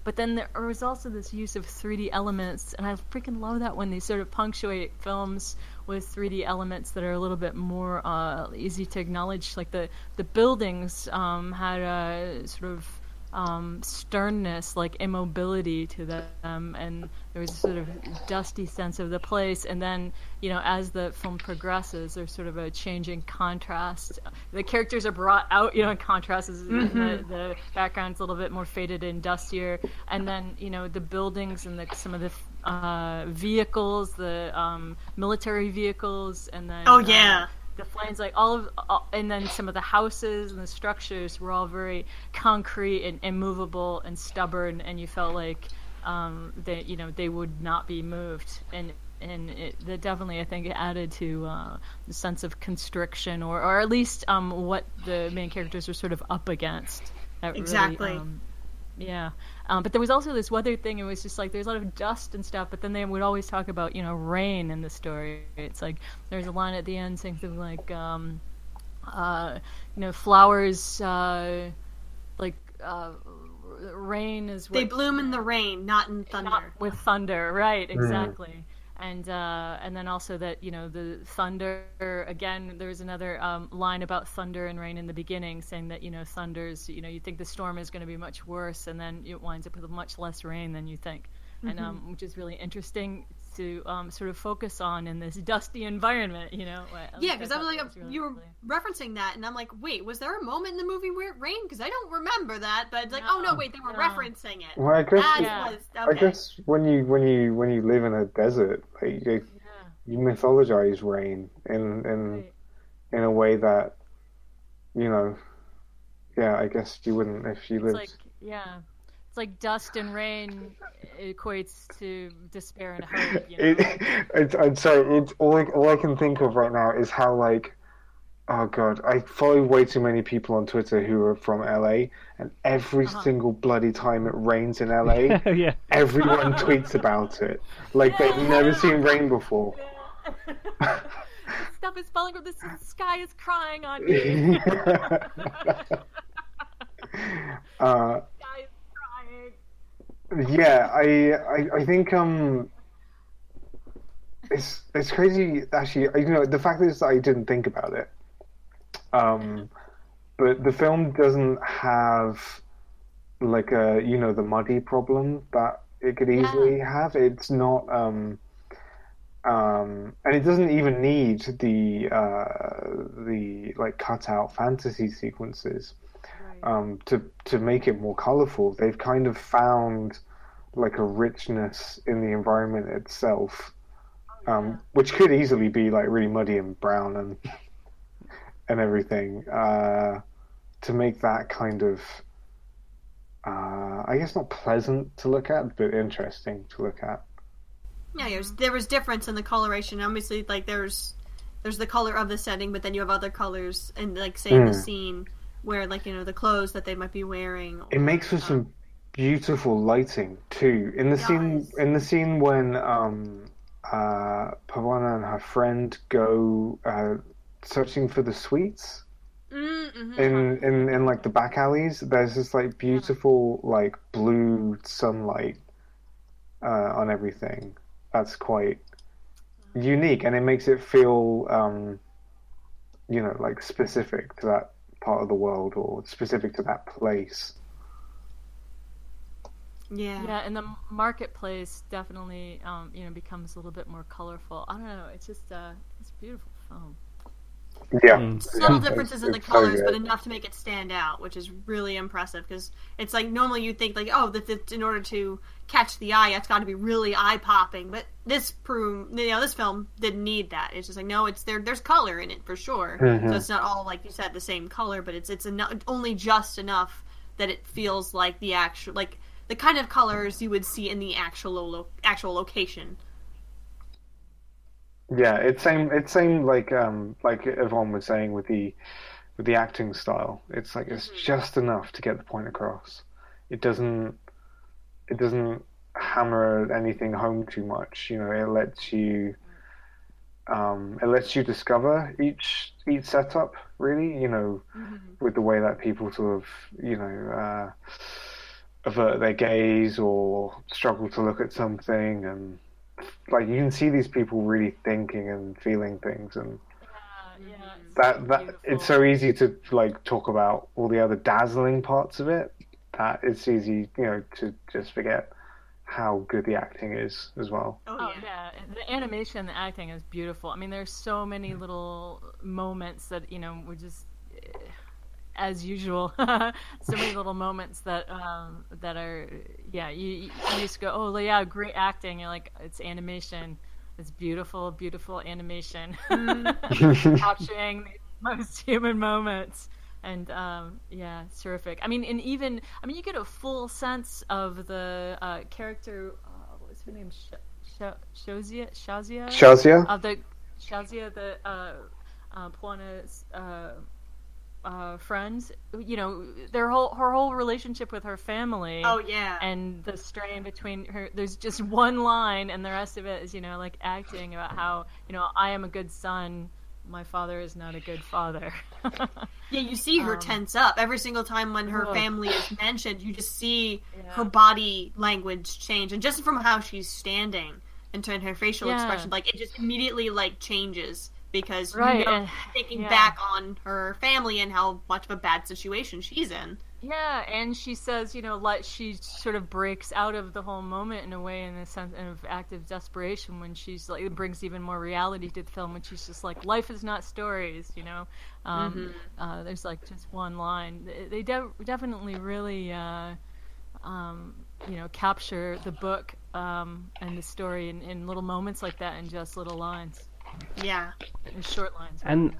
But then there was also this use of 3D elements, and I freaking love that when they sort of punctuate films with 3D elements that are a little bit more uh, easy to acknowledge. Like the the buildings um, had a sort of um, sternness, like immobility to them, and there was a sort of dusty sense of the place. And then, you know, as the film progresses, there's sort of a changing contrast. The characters are brought out, you know, in contrast. As the, the background's a little bit more faded and dustier, and then, you know, the buildings and the, some of the uh, vehicles, the um, military vehicles, and then Oh, yeah. uh, the flames, like all of, all, and then some of the houses and the structures were all very concrete and immovable and stubborn, and you felt like um, that you know they would not be moved, and and it that definitely I think added to uh, the sense of constriction, or or at least um, what the main characters were sort of up against. That Exactly. Really, um, yeah, um, but there was also this weather thing. It was just like there's a lot of dust and stuff, but then they would always talk about you know rain in the story. It's like there's a line at the end saying something like, um, uh, you know, flowers, uh, like uh, rain is what They bloom in the rain, not in thunder. not with thunder, right? Exactly. And uh, and then also that you know the thunder again. There's another um, line about thunder and rain in the beginning, saying that you know thunders. You know you think the storm is going to be much worse, and then it winds up with much less rain than you think, and um, which is really interesting to um, sort of focus on in this dusty environment. You know. I- Yeah, because I was like, was really you were lovely. referencing that, and I'm like, wait, was there a moment in the movie where it rained? Because I don't remember that. But it's like, oh no, No, wait, they were no. referencing it. Well, I guess Yeah. was I guess when you when you when you live in a desert, like you, you mythologize rain in in Right. in a way that you know. Yeah, I guess you wouldn't if you It's lived. like yeah. It's like dust and rain equates to despair and hope. You know? It, it's, I'm sorry. it's all I, all I can think of right now is how like, oh god, I follow way too many people on Twitter who are from LA, and every Uh-huh. single bloody time it rains in LA, yeah. everyone tweets about it, like they've never seen rain before. Stuff is falling from the sky is crying on me. uh, sky is crying. Yeah, I, I I think um, it's it's crazy actually. You know, the fact is that I didn't think about it. Um, but the film doesn't have like a you know the muddy problem that it could easily have. It's not um. Um, and it doesn't even need the uh, the like cutout fantasy sequences um, to to make it more colorful. They've kind of found like a richness in the environment itself, um, which could easily be like really muddy and brown and and everything, uh, to make that kind of uh, I guess not pleasant to look at, but interesting to look at. Yeah, there was, there was difference in the coloration. Obviously, like there's there's the color of the setting, but then you have other colors, and like say in the Mm. scene where like you know the clothes that they might be wearing. It makes for some beautiful lighting too. In the scene, in the scene when um, uh, Parvana and her friend go uh, searching for the sweets Mm-hmm. in, in in like the back alleys, there's this like beautiful like blue sunlight uh, on everything. That's quite unique, and it makes it feel, um, you know, like specific to that part of the world or specific to that place. Yeah. Yeah, and the marketplace definitely, um, you know, becomes a little bit more colorful. I don't know. It's just, uh, it's a beautiful film. Yeah, Mm. subtle Yeah, differences in the it's so colors, but enough to make it stand out, which is really impressive. Because it's like normally you think like, oh, that, that in order to catch the eye, it's got to be really eye popping. But this prove, you know, this film didn't need that. It's just like, no, it's there. There's color in it for sure. Mm-hmm. So it's not all like you said the same color, but it's it's eno- only just enough that it feels like the actual like the kind of colors you would see in the actual lo- actual location. Yeah, it's same. It's same like um like Yvonne was saying with the with the acting style. It's like it's just enough to get the point across. It doesn't it doesn't hammer anything home too much. You know, it lets you um it lets you discover each each setup really. You know, with the way that people sort of you know uh, avert their gaze or struggle to look at something and like you can see these people really thinking and feeling things and yeah, that that it's so easy to like talk about all the other dazzling parts of it that it's easy you know to just forget how good the acting is as well Oh, Oh yeah. yeah, and the animation, the acting is beautiful. I mean, there's so many little moments that you know were just, eh, as usual, so many little moments that um, that are yeah. You, you just go, oh yeah, great acting. You're like, it's animation, It's beautiful, beautiful animation Mm. capturing most human moments. And um, yeah, it's terrific. I mean, and even I mean, you get a full sense of the uh, character. Uh, what was her name? Sh- Sh- Shazia. Shazia. Shazia? Of the Shazia, the uh, uh, Parvana's uh, uh, friends. You know, their whole her whole relationship with her family. Oh, yeah. And the strain between her. There's just one line, and the rest of it is you know like acting about how you know I am a good son. My father is not a good father. Yeah, you see her Um, tense up every single time when her Ugh. family is mentioned. You just see Yeah. her body language change, and just from how she's standing and turn her facial Yeah. expression, like it just immediately like changes because Right, you know and- thinking yeah. back on her family and how much of a bad situation she's in. Yeah, and she says, you know, like she sort of breaks out of the whole moment in a way, in a sense of active desperation, when she's like, it brings even more reality to the film, when she's just like, life is not stories, you know. Um, uh, there's like just one line. They- They de- definitely really, uh, um, you know, capture the book um, and the story in, in little moments like that, in just little lines, Yeah, in short lines. and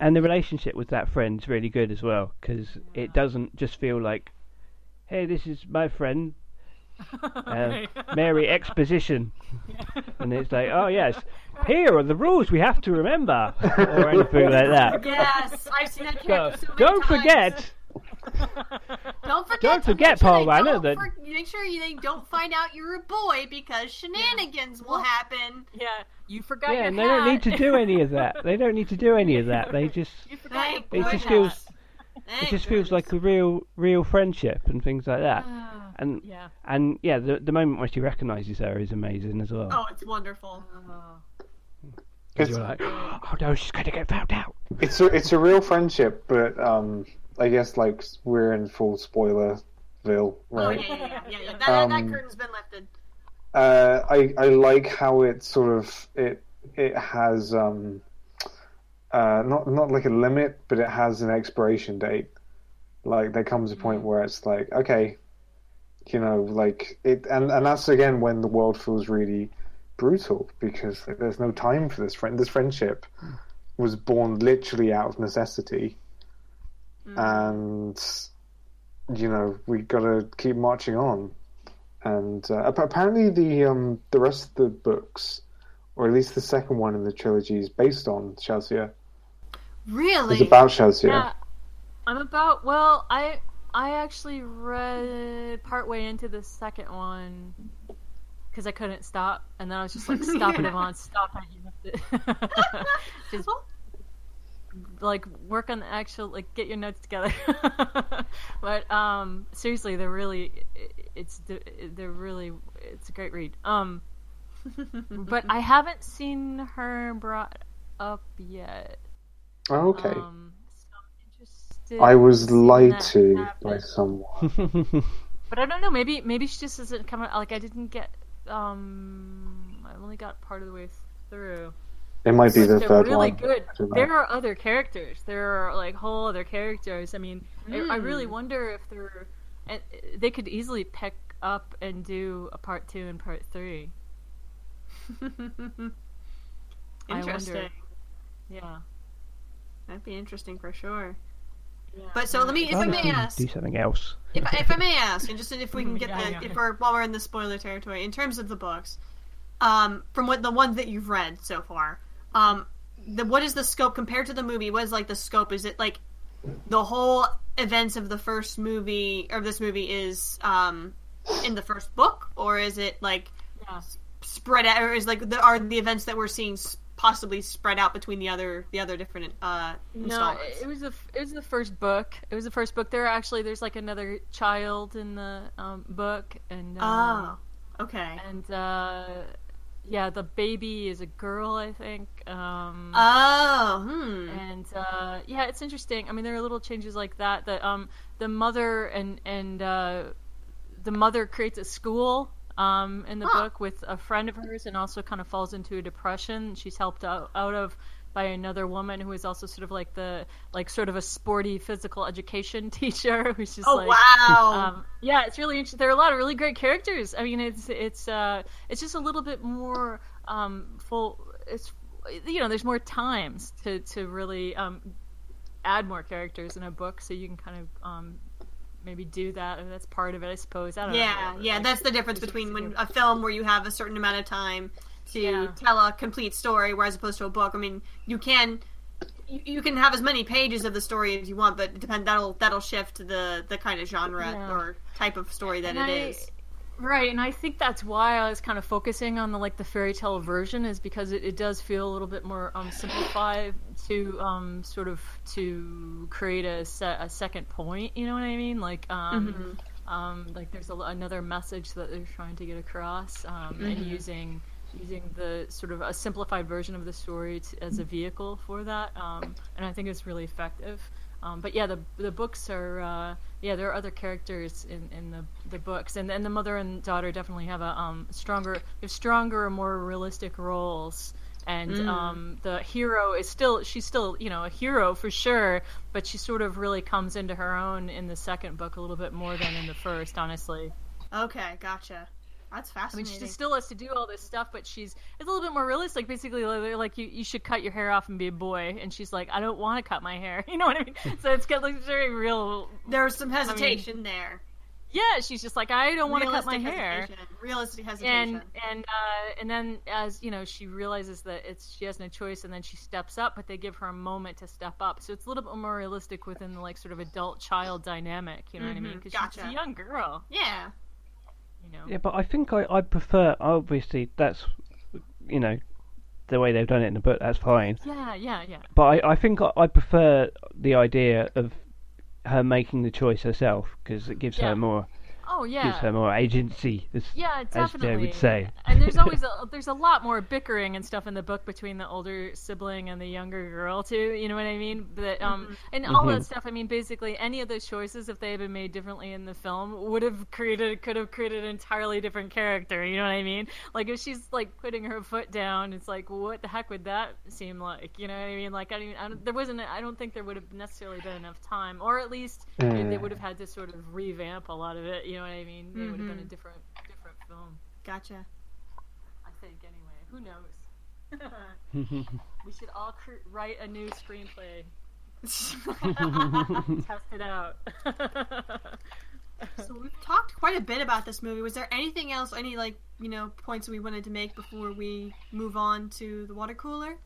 and the relationship with that friend's really good as well because it doesn't just feel like, hey, this is my friend, uh, Mary Exposition, and it's like, oh yes, here are the rules we have to remember, or anything like that. yes, I've seen that So, character so many don't times. forget, Don't forget. Don't forget, make sure Paul they Reiner, don't that- for- make sure you they don't find out you're a boy because shenanigans will happen. Yeah, you forgot yeah, your and they don't need to do any of that. They don't need to do any of that. They just You forgot your Thank it just hat. feels it Thank just feels like a real real friendship and things like that. And Yeah. and yeah, the the moment when she recognises her is amazing as well. Oh, it's wonderful. Because you're like, oh no, she's going to get found out. It's a it's a real friendship, but um, I guess like we're in full spoilerville, Oh right? yeah, yeah, yeah, yeah. yeah. That, that, that Um, curtain's been lifted. Uh, I I like how it sort of it it has um, uh, not not like a limit, but it has an expiration date. Like there comes a point where it's like, okay, you know, like it, and and that's again when the world feels really brutal because there's no time for this friend. This friendship was born literally out of necessity, and you know we got to keep marching on. And uh, apparently, the um, the rest of the books, or at least the second one in the trilogy, is based on Shazia. Really? It's about Shazia. Yeah, I'm about. Well, I I actually read partway into the second one because I couldn't stop, and then I was just like, "Stop it, Yvonne! Stop it! You have to just like work on the actual like get your notes together." but um, seriously, they're really it's they're really it's a great read. Um, but I haven't seen her brought up yet. Oh, okay. Um, so I'm interested I was lied to happen. by someone. But I don't know. Maybe maybe she just doesn't come out. Like I didn't get. Um, I only got part of the way through. It might be But the they're third really one. good. I don't know. There are other characters. There are like whole other characters. I mean, I, I really Hmm. wonder if they're. And they could easily pick up and do a part two and part three. Interesting. Yeah. That'd be interesting for sure. Yeah. But so let me, if Oh, I may ask, do something else. if, if I may ask, and just if we can get Yeah, the, yeah. if we're while we're in the spoiler territory, in terms of the books, um, from what the ones that you've read so far, um, the what is the scope compared to the movie? What is like the scope? Is it like the whole events of the first movie or this movie is um in the first book, or is it like Yeah. spread out, or is like the, are the events that we're seeing possibly spread out between the other the other different uh No, it was the it was the first book. It was the first book. There are actually there's like another child in the um, book, and um, oh, okay. and uh, yeah, the baby is a girl, I think. Um, Oh, hmm. and uh, yeah, it's interesting. I mean, there are little changes like that. That um, the mother and and uh, the mother creates a school um, in the Huh. book with a friend of hers, and also kind of falls into a depression. She's helped out, out of by another woman who is also sort of like the like sort of a sporty physical education teacher who's just Oh, like wow. um, yeah it's really interesting there are a lot of really great characters. I mean it's it's uh it's just a little bit more um full it's you know there's more times to to really um add more characters in a book so you can kind of um maybe do that or that's part of it i suppose. I don't Yeah, know. Yeah, that's the difference between when a film where you have a certain amount of time to Yeah. tell a complete story, whereas opposed to a book. I mean, you can you, you can have as many pages of the story as you want, but depend that'll that'll shift the the kind of genre Yeah. or type of story that And it I- is. Right, and I think that's why I was kind of focusing on the like the fairy tale version is because it, it does feel a little bit more um, simplified to um, sort of to create a, se- a second point. You know what I mean? Like um, um, like there's a, another message that they're trying to get across, um, and Mhm. using using the sort of a simplified version of the story to, as a vehicle for that, um, and I think it's really effective. Um, but yeah, the the books are uh, yeah there are other characters in, in the, the books, and and the mother and daughter definitely have a um, stronger they stronger more realistic roles. And Mm. um, the hero is still she's still you know a hero for sure, but she sort of really comes into her own in the second book a little bit more than in the first, honestly. Okay, gotcha. That's fascinating. I mean, she still has to do all this stuff, but she's it's a little bit more realistic. Basically, they're like you, you should cut your hair off and be a boy, and she's like, I don't want to cut my hair. You know what I mean? So it's got like very real. There's some I mean, hesitation there. yeah, she's just like, I don't want to cut my Realistic hair. hesitation. Realistic hesitation. And and uh, and then as you know, she realizes that it's she has no choice, and then she steps up. But they give her a moment to step up, so it's a little bit more realistic within the like sort of adult child dynamic. You know what I mean? Because she's a young girl. yeah. You know. Yeah, but I think I, I prefer. Obviously, that's you know the way they've done it in the book. That's fine. Yeah, yeah, yeah. But I, I think I, I prefer the idea of her making the choice herself because it gives Yeah. her more Oh yeah. gives her more agency. As, Yeah, as definitely. they would say. And there's always a, there's a lot more bickering and stuff in the book between the older sibling and the younger girl too. You know what I mean? But um, and all that Mhm. stuff. I mean, basically, any of those choices, if they had been made differently in the film, would have created could have created an entirely different character. You know what I mean? Like if she's like putting her foot down, it's like, what the heck would that seem like? You know what I mean? Like I don't, even, I don't there wasn't. I don't think there would have necessarily been enough time, or at least they, they would have had to sort of revamp a lot of it. You know what I mean? It would have been a different different film. Gotcha. I think anyway. Who knows? we should all cr- write a new screenplay. Test it out. So we've talked quite a bit about this movie. Was there anything else, any like you know points we wanted to make before we move on to the water cooler?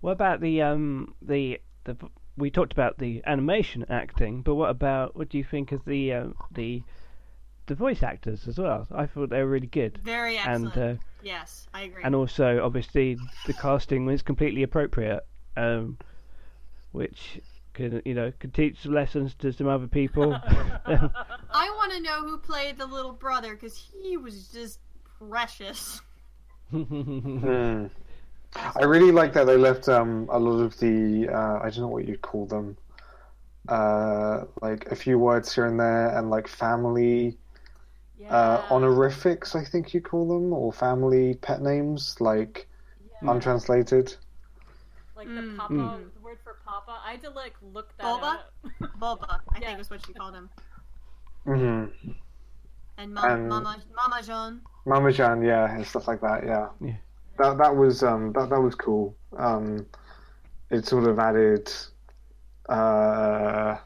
What about the um the the we talked about the animation acting, but what about what do you think of the um, the the voice actors as well? I thought they were really good. Very And excellent. uh, yes, I agree. and also obviously the casting was completely appropriate, um, which could you know could teach some lessons to some other people. I want to know who played the little brother because he was just precious. I really like that they left um, a lot of the uh, I don't know what you'd call them, uh, like a few words here and there, and like family uh, honorifics, I think you call them, or family pet names, like untranslated. Like Mm. the papa, Mm. the word for papa. I had to like look that Bulba? up. Bulba, I Yeah. think is what she called him, hmm and, Ma- And- Mama Mama Jean. Mama Jan, yeah, and stuff like that. Yeah, Yeah. That that was um, that that was cool. Um, it sort of added uh,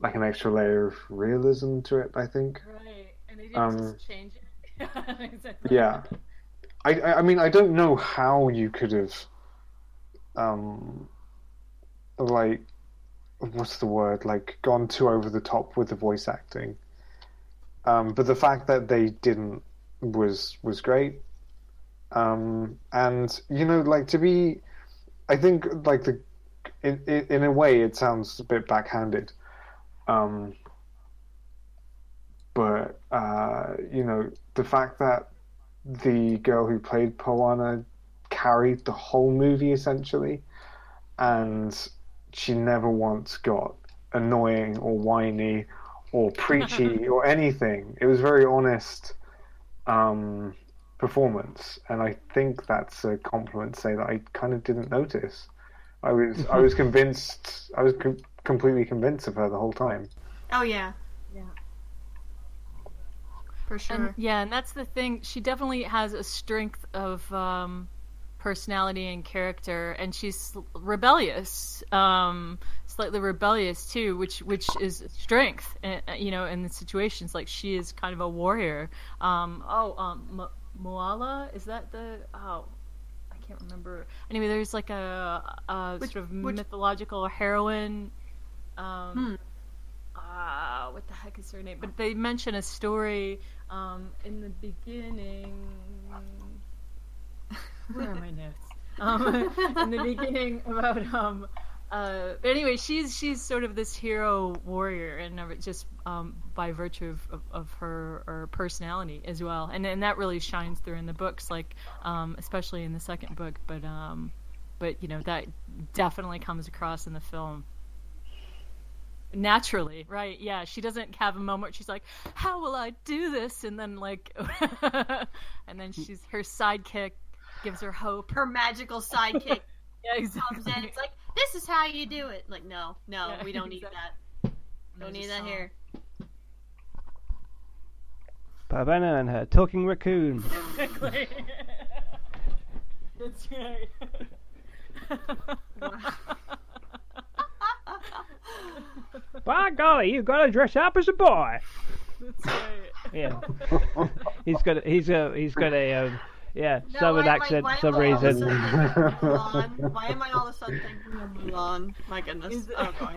like an extra layer of realism to it. I think. Right, and they didn't Um, just change it. Yeah. I, I I mean I don't know how you could have um like what's the word like gone too over the top with the voice acting um but the fact that they didn't was was great um and you know like to be I think like the in in, in a way it sounds a bit backhanded um but uh you know the fact that the girl who played Parvana carried the whole movie essentially, and she never once got annoying or whiny or preachy or anything. It was very honest, um, performance, and I think that's a compliment to say that I kind of didn't notice. I was I was convinced I was com- completely convinced of her the whole time. Oh yeah, Yeah. for sure. And yeah, and that's the thing. She definitely has a strength of um, personality and character, and she's rebellious, um, slightly rebellious too, which which is strength. uh, You know, in the situations like she is kind of a warrior. Um, oh, um, Mo- Moala is that the oh. I can't remember. Anyway, there's like a, a Which- sort of which- mythological heroine. Um, Hmm. uh, what the heck is her name? But they mention a story um, in the beginning. Where are my notes? Um, in the beginning about um. Uh, but anyway, she's she's sort of this hero warrior, and just um, by virtue of, of, of her, her personality as well, and and that really shines through in the books, like um, especially in the second book. But um, but you know that definitely comes across in the film. Naturally right? Yeah she doesn't have a moment where she's like how will i do this? And then like and then she's her sidekick gives her hope. Her magical sidekick yeah comes in. It's like, this is how you do it. Like, no, no, Yeah, we don't need exactly. that. Don't need that song. here. Parvana and her talking raccoon. Exactly. That's right. By golly, you got to dress up as a boy. That's right. Yeah, he's got a, he's a he's got a um, yeah No, southern why am I- accent why for some am I all of a reason. sudden thinking of Mulan? Why am I all of a sudden thinking of Mulan? My goodness. Is it- Oh, boy.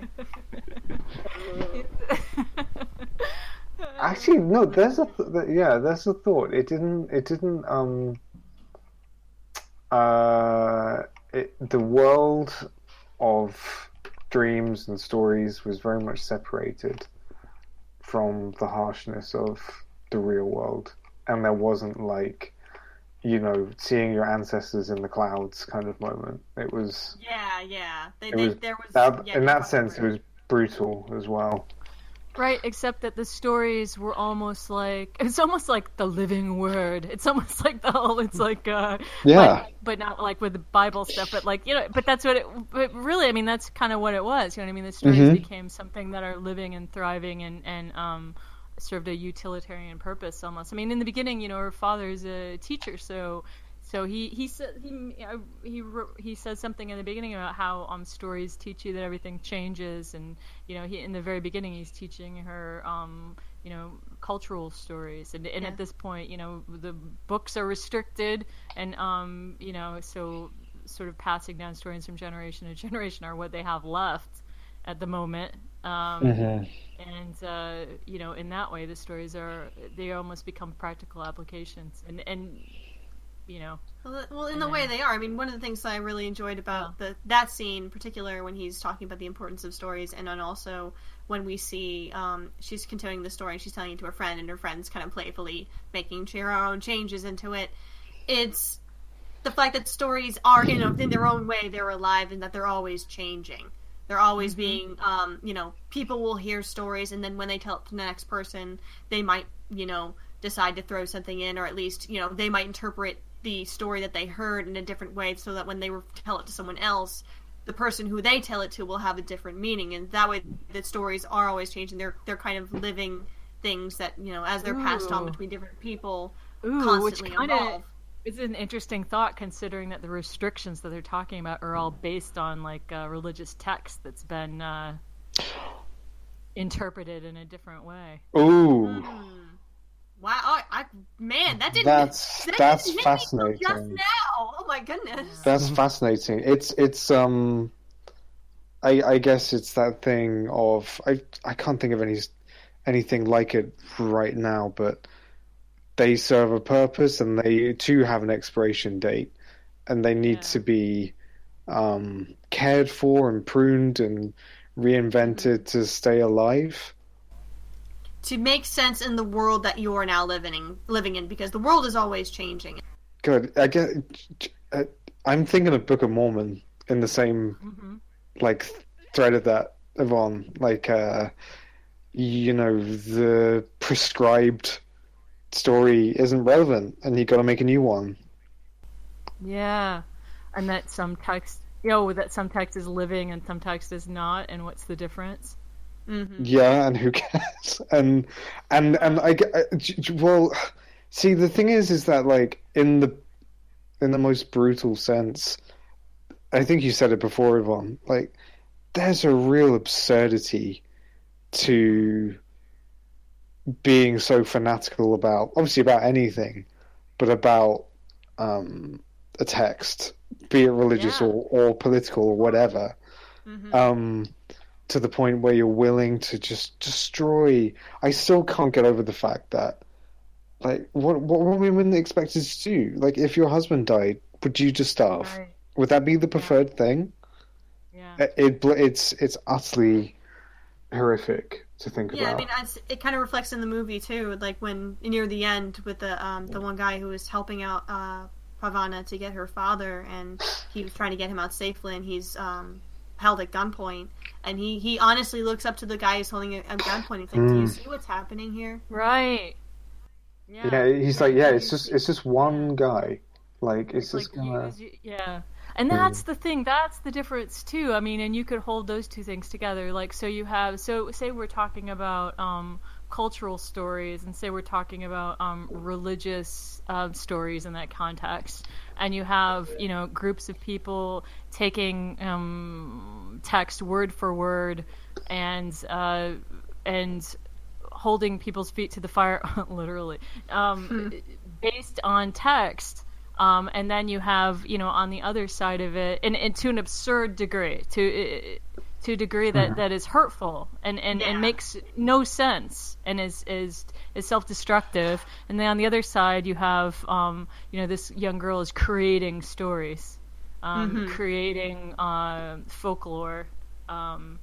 Actually, no. There's a th- th- yeah. There's a thought. It didn't. It didn't. Um. Uh. It, the world of dreams and stories was very much separated from the harshness of the real world, and there wasn't like, you know, seeing your ancestors in the clouds kind of moment. It was. Yeah, yeah. They, It they, was there was. that, yeah, in that sense, it was brutal as well. Right, except that the stories were almost like it's almost like the living word. It's almost like the whole. It's like uh, Yeah. but, but not like with the Bible stuff. But like you know, but that's what it. But really, I mean, that's kind of what it was. You know what I mean? The stories Mhm. became something that are living and thriving and and um served a utilitarian purpose almost. I mean, in the beginning, you know, her father's a teacher, so. So he he said he uh, he he says something in the beginning about how um stories teach you that everything changes and you know he in the very beginning he's teaching her um you know cultural stories and and Yeah. at this point you know the books are restricted and um you know so sort of passing down stories from generation to generation are what they have left at the moment um and uh, you know in that way the stories are they almost become practical applications and and you know Well, well, in the way they are. I mean, one of the things I really enjoyed about the that scene, in particular, when he's talking about the importance of stories, and then also when we see um, she's continuing the story, and she's telling it to her friend, and her friend's kind of playfully making her own changes into it. It's the fact that stories are, you know, in their own way, they're alive, and that they're always changing. They're always being, um, you know, people will hear stories, and then when they tell it to the next person, they might, you know, decide to throw something in, or at least, you know, they might interpret the story that they heard in a different way, so that when they tell it to someone else, the person who they tell it to will have a different meaning, and that way, the stories are always changing. They're they're kind of living things that you know, as they're passed on between different people, Ooh, which constantly kind evolve. Of is an interesting thought considering that the restrictions that they're talking about are all based on like uh, religious text that's been uh, interpreted in a different way. Ooh. Wow, I, I man, that didn't. That's- that that's didn't hit me Just fascinating. now, oh my goodness. That's fascinating. It's it's um, I I guess it's that thing of I I can't think of any anything like it right now, but they serve a purpose and they too have an expiration date, and they need to be um cared for and pruned and reinvented to stay alive. to make sense in the world that you are now living in, living in, because the world is always changing. Good. I guess uh, I'm thinking of Book of Mormon in the same like thread of that Yvonne. Like uh you know, the prescribed story isn't relevant, and you got to make a new one. Yeah, and that some text, you know, that some text is living and some text is not, and what's the difference? Mm-hmm. Yeah, and who cares? And and and I get j- j- well. See, the thing is, is that like in the in the most brutal sense, I think you said it before, Yvonne. Like, there's a real absurdity to being so fanatical about, obviously about anything, but about um, a text, be it religious Yeah. or, or political or whatever, Mhm. um, to the point where you're willing to just destroy. I still can't get over the fact that, like, what what were women expected to do? Like, if your husband died, would you just starve? Right. Would that be the preferred thing? Yeah. It, it it's it's utterly horrific to think Yeah, I mean, it's, it kind of reflects in the movie too. Like when near the end with the um, the one guy who was helping out uh, Parvana to get her father, and he was trying to get him out safely, and he's um, held at gunpoint, and he he honestly looks up to the guy who's holding it at gunpoint. He's like, "Do you Mm. see what's happening here?" Right. Yeah. yeah, he's like, yeah, it's just it's just one guy. Like, it's like just gonna. use y- yeah and that's the thing that's the difference too. I mean and you could hold those two things together. Like so you have so say we're talking about um cultural stories and say we're talking about um religious uh, stories in that context. And you have you know groups of people taking um text word for word and uh and holding people's feet to the fire literally um based on text um, and then you have you know on the other side of it and, and to an absurd degree to to a degree that, that is hurtful and, and, Yeah. and makes no sense and is is is self destructive and then on the other side you have um, you know this young girl is creating stories um, creating uh, folklore um,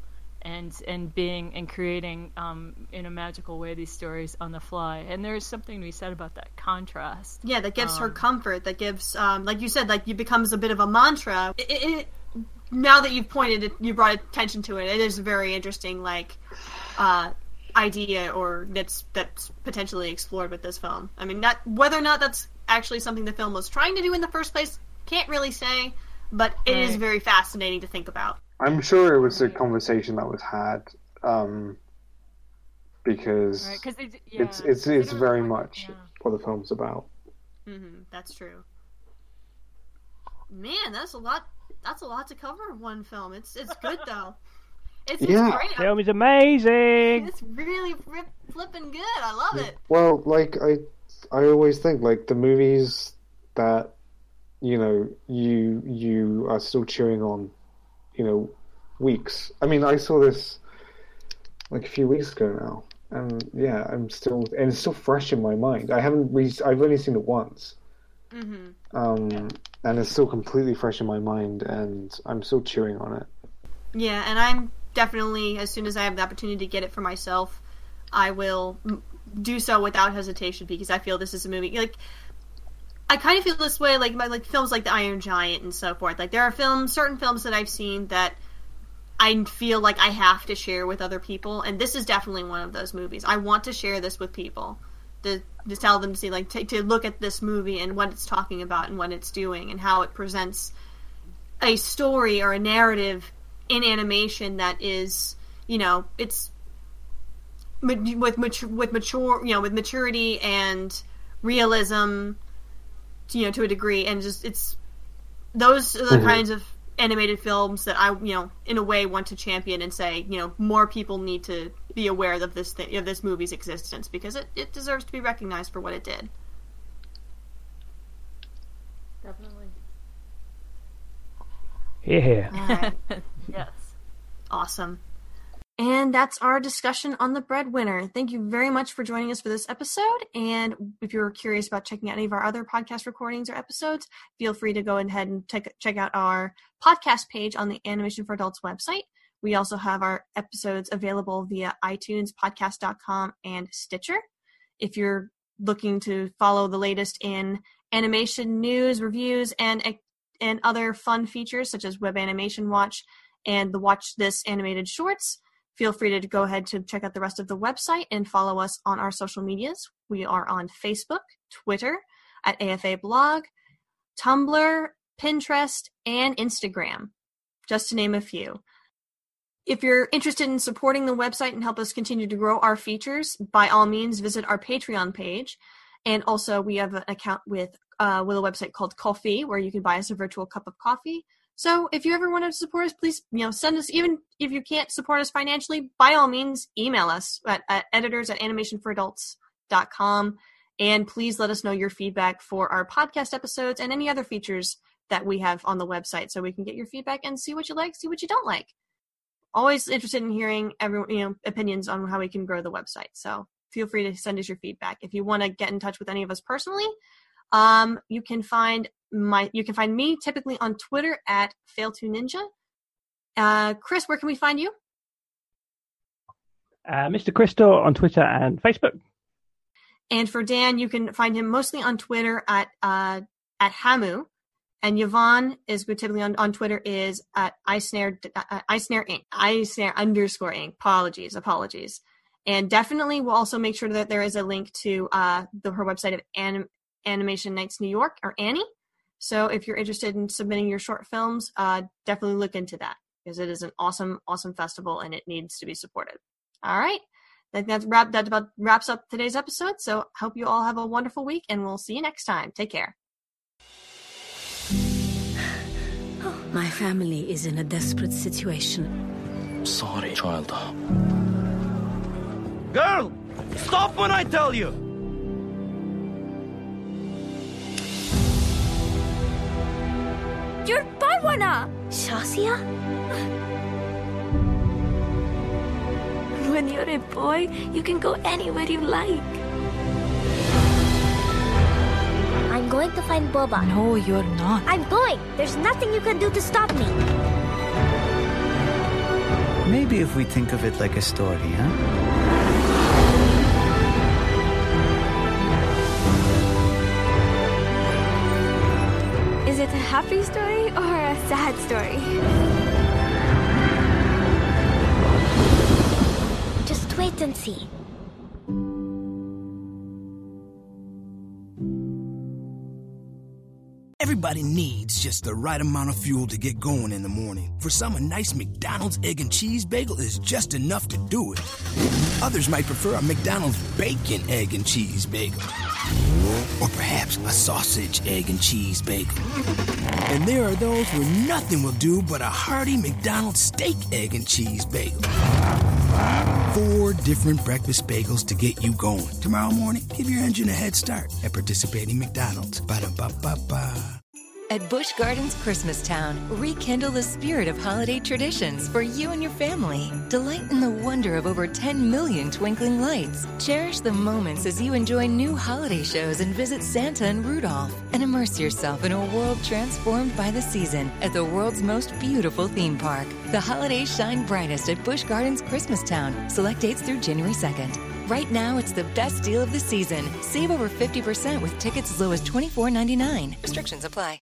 and and being and creating um, in a magical way these stories on the fly and there is something to be said about that contrast Yeah, that gives her Um, comfort. That gives, um, like you said, like it becomes a bit of a mantra. It, it, it- now that you've pointed it, you brought attention to it. It is a very interesting, like, uh, idea, or that's that's potentially explored with this film. I mean, not whether or not that's actually something the film was trying to do in the first place, can't really say. But it is Right. very fascinating to think about. I'm sure it was a conversation that was had, um, because right because yeah, it's it's it's very talk- much yeah. what the film's about. hmm that's true. Man, that's a lot. That's a lot to cover in one film. It's it's good though. It's, it's Yeah. great. Film is amazing. It's really rip, flipping good. I love it. Well, like I, I always think like the movies that, you know, you you are still chewing on, you know, weeks. I mean, I saw this like a few weeks ago now, and yeah, I'm still and it's still fresh in my mind. I haven't re- I've only seen it once, hmm um, and it's still completely fresh in my mind, and I'm still chewing on it. Yeah, and I'm definitely as soon as I have the opportunity to get it for myself, I will m- do so without hesitation because I feel this is a movie like. I kind of feel this way, like like films like The Iron Giant and so forth. Like there are films, certain films that I've seen that I feel like I have to share with other people, and this is definitely one of those movies. I want to share this with people, to to tell them to see, like, to, to look at this movie and what it's talking about and what it's doing and how it presents a story or a narrative in animation that is, you know, it's with with mature, you know, with maturity and realism, you know, to a degree, and just it's those are the Mhm. kinds of animated films that I, you know, in a way want to champion and say, you know, more people need to be aware of this thing, of this movie's existence because it, it deserves to be recognized for what it did. definitely Yeah. All right. yes Awesome. And that's our discussion on the breadwinner. Thank you very much for joining us for this episode. And if you're curious about checking out any of our other podcast recordings or episodes, feel free to go ahead and check, check out our podcast page on the Animation for Adults website. We also have our episodes available via iTunes, podcast.com, and Stitcher. If you're looking to follow the latest in animation news, reviews, and and other fun features such as Web Animation Watch and the Watch This animated shorts, Feel free to go ahead to check out the rest of the website and follow us on our social medias. We are on Facebook, Twitter, at AFA Blog, Tumblr, Pinterest, and Instagram, just to name a few. If you're interested in supporting the website and help us continue to grow our features, by all means visit our Patreon page. And also, we have an account with uh, with a website called Ko-fi, where you can buy us a virtual cup of coffee. So if you ever want to support us, please you know send us. Even if you can't support us financially, by all means, email us at, at editors at animationforadults.com. And please let us know your feedback for our podcast episodes and any other features that we have on the website, so we can get your feedback and see what you like, see what you don't like always interested in hearing everyone you know opinions on how we can grow the website so feel free to send us your feedback if you want to get in touch with any of us personally um, you can find my you can find me typically on twitter at fail to ninja uh, chris where can we find you uh, mr crystal on twitter and facebook and for dan you can find him mostly on twitter at uh, at hamu and Yvonne is typically on, on Twitter is at iSnare uh, iSnare Inc. iSnare underscore Inc. Apologies, apologies. And definitely, we'll also make sure that there is a link to uh, the her website of Anim- Animation Nights New York or Annie. So if you're interested in submitting your short films, uh, definitely look into that because it is an awesome, awesome festival and it needs to be supported. All right. I think that's wrap, that about wraps up today's episode. So hope you all have a wonderful week and we'll see you next time. Take care. My family is in a desperate situation. Sorry, child. Girl! Stop when I tell you! You're Parvana! Shauzia? When you're a boy, you can go anywhere you like. I'm going to find Boba. No, you're not. I'm going. There's nothing you can do to stop me. Maybe if we think of it like a story, huh? Is it a happy story or a sad story? Just wait and see. Everybody needs just the right amount of fuel to get going in the morning. For some, a nice McDonald's egg and cheese bagel is just enough to do it. Others might prefer a McDonald's bacon, egg, and cheese bagel. Or perhaps a sausage, egg, and cheese bagel. And there are those where nothing will do but a hearty McDonald's steak, egg, and cheese bagel. Four different breakfast bagels to get you going. Tomorrow morning, give your engine a head start at participating McDonald's. Ba-da-ba-ba-ba. At Busch Gardens Christmastown, rekindle the spirit of holiday traditions for you and your family. Delight in the wonder of over 10 million twinkling lights. Cherish the moments as you enjoy new holiday shows and visit Santa and Rudolph. And immerse yourself in a world transformed by the season at the world's most beautiful theme park. The holidays shine brightest at Busch Gardens Christmastown. Select dates through January 2nd. Right now, it's the best deal of the season. Save over 50% with tickets as low as $24.99. Restrictions apply.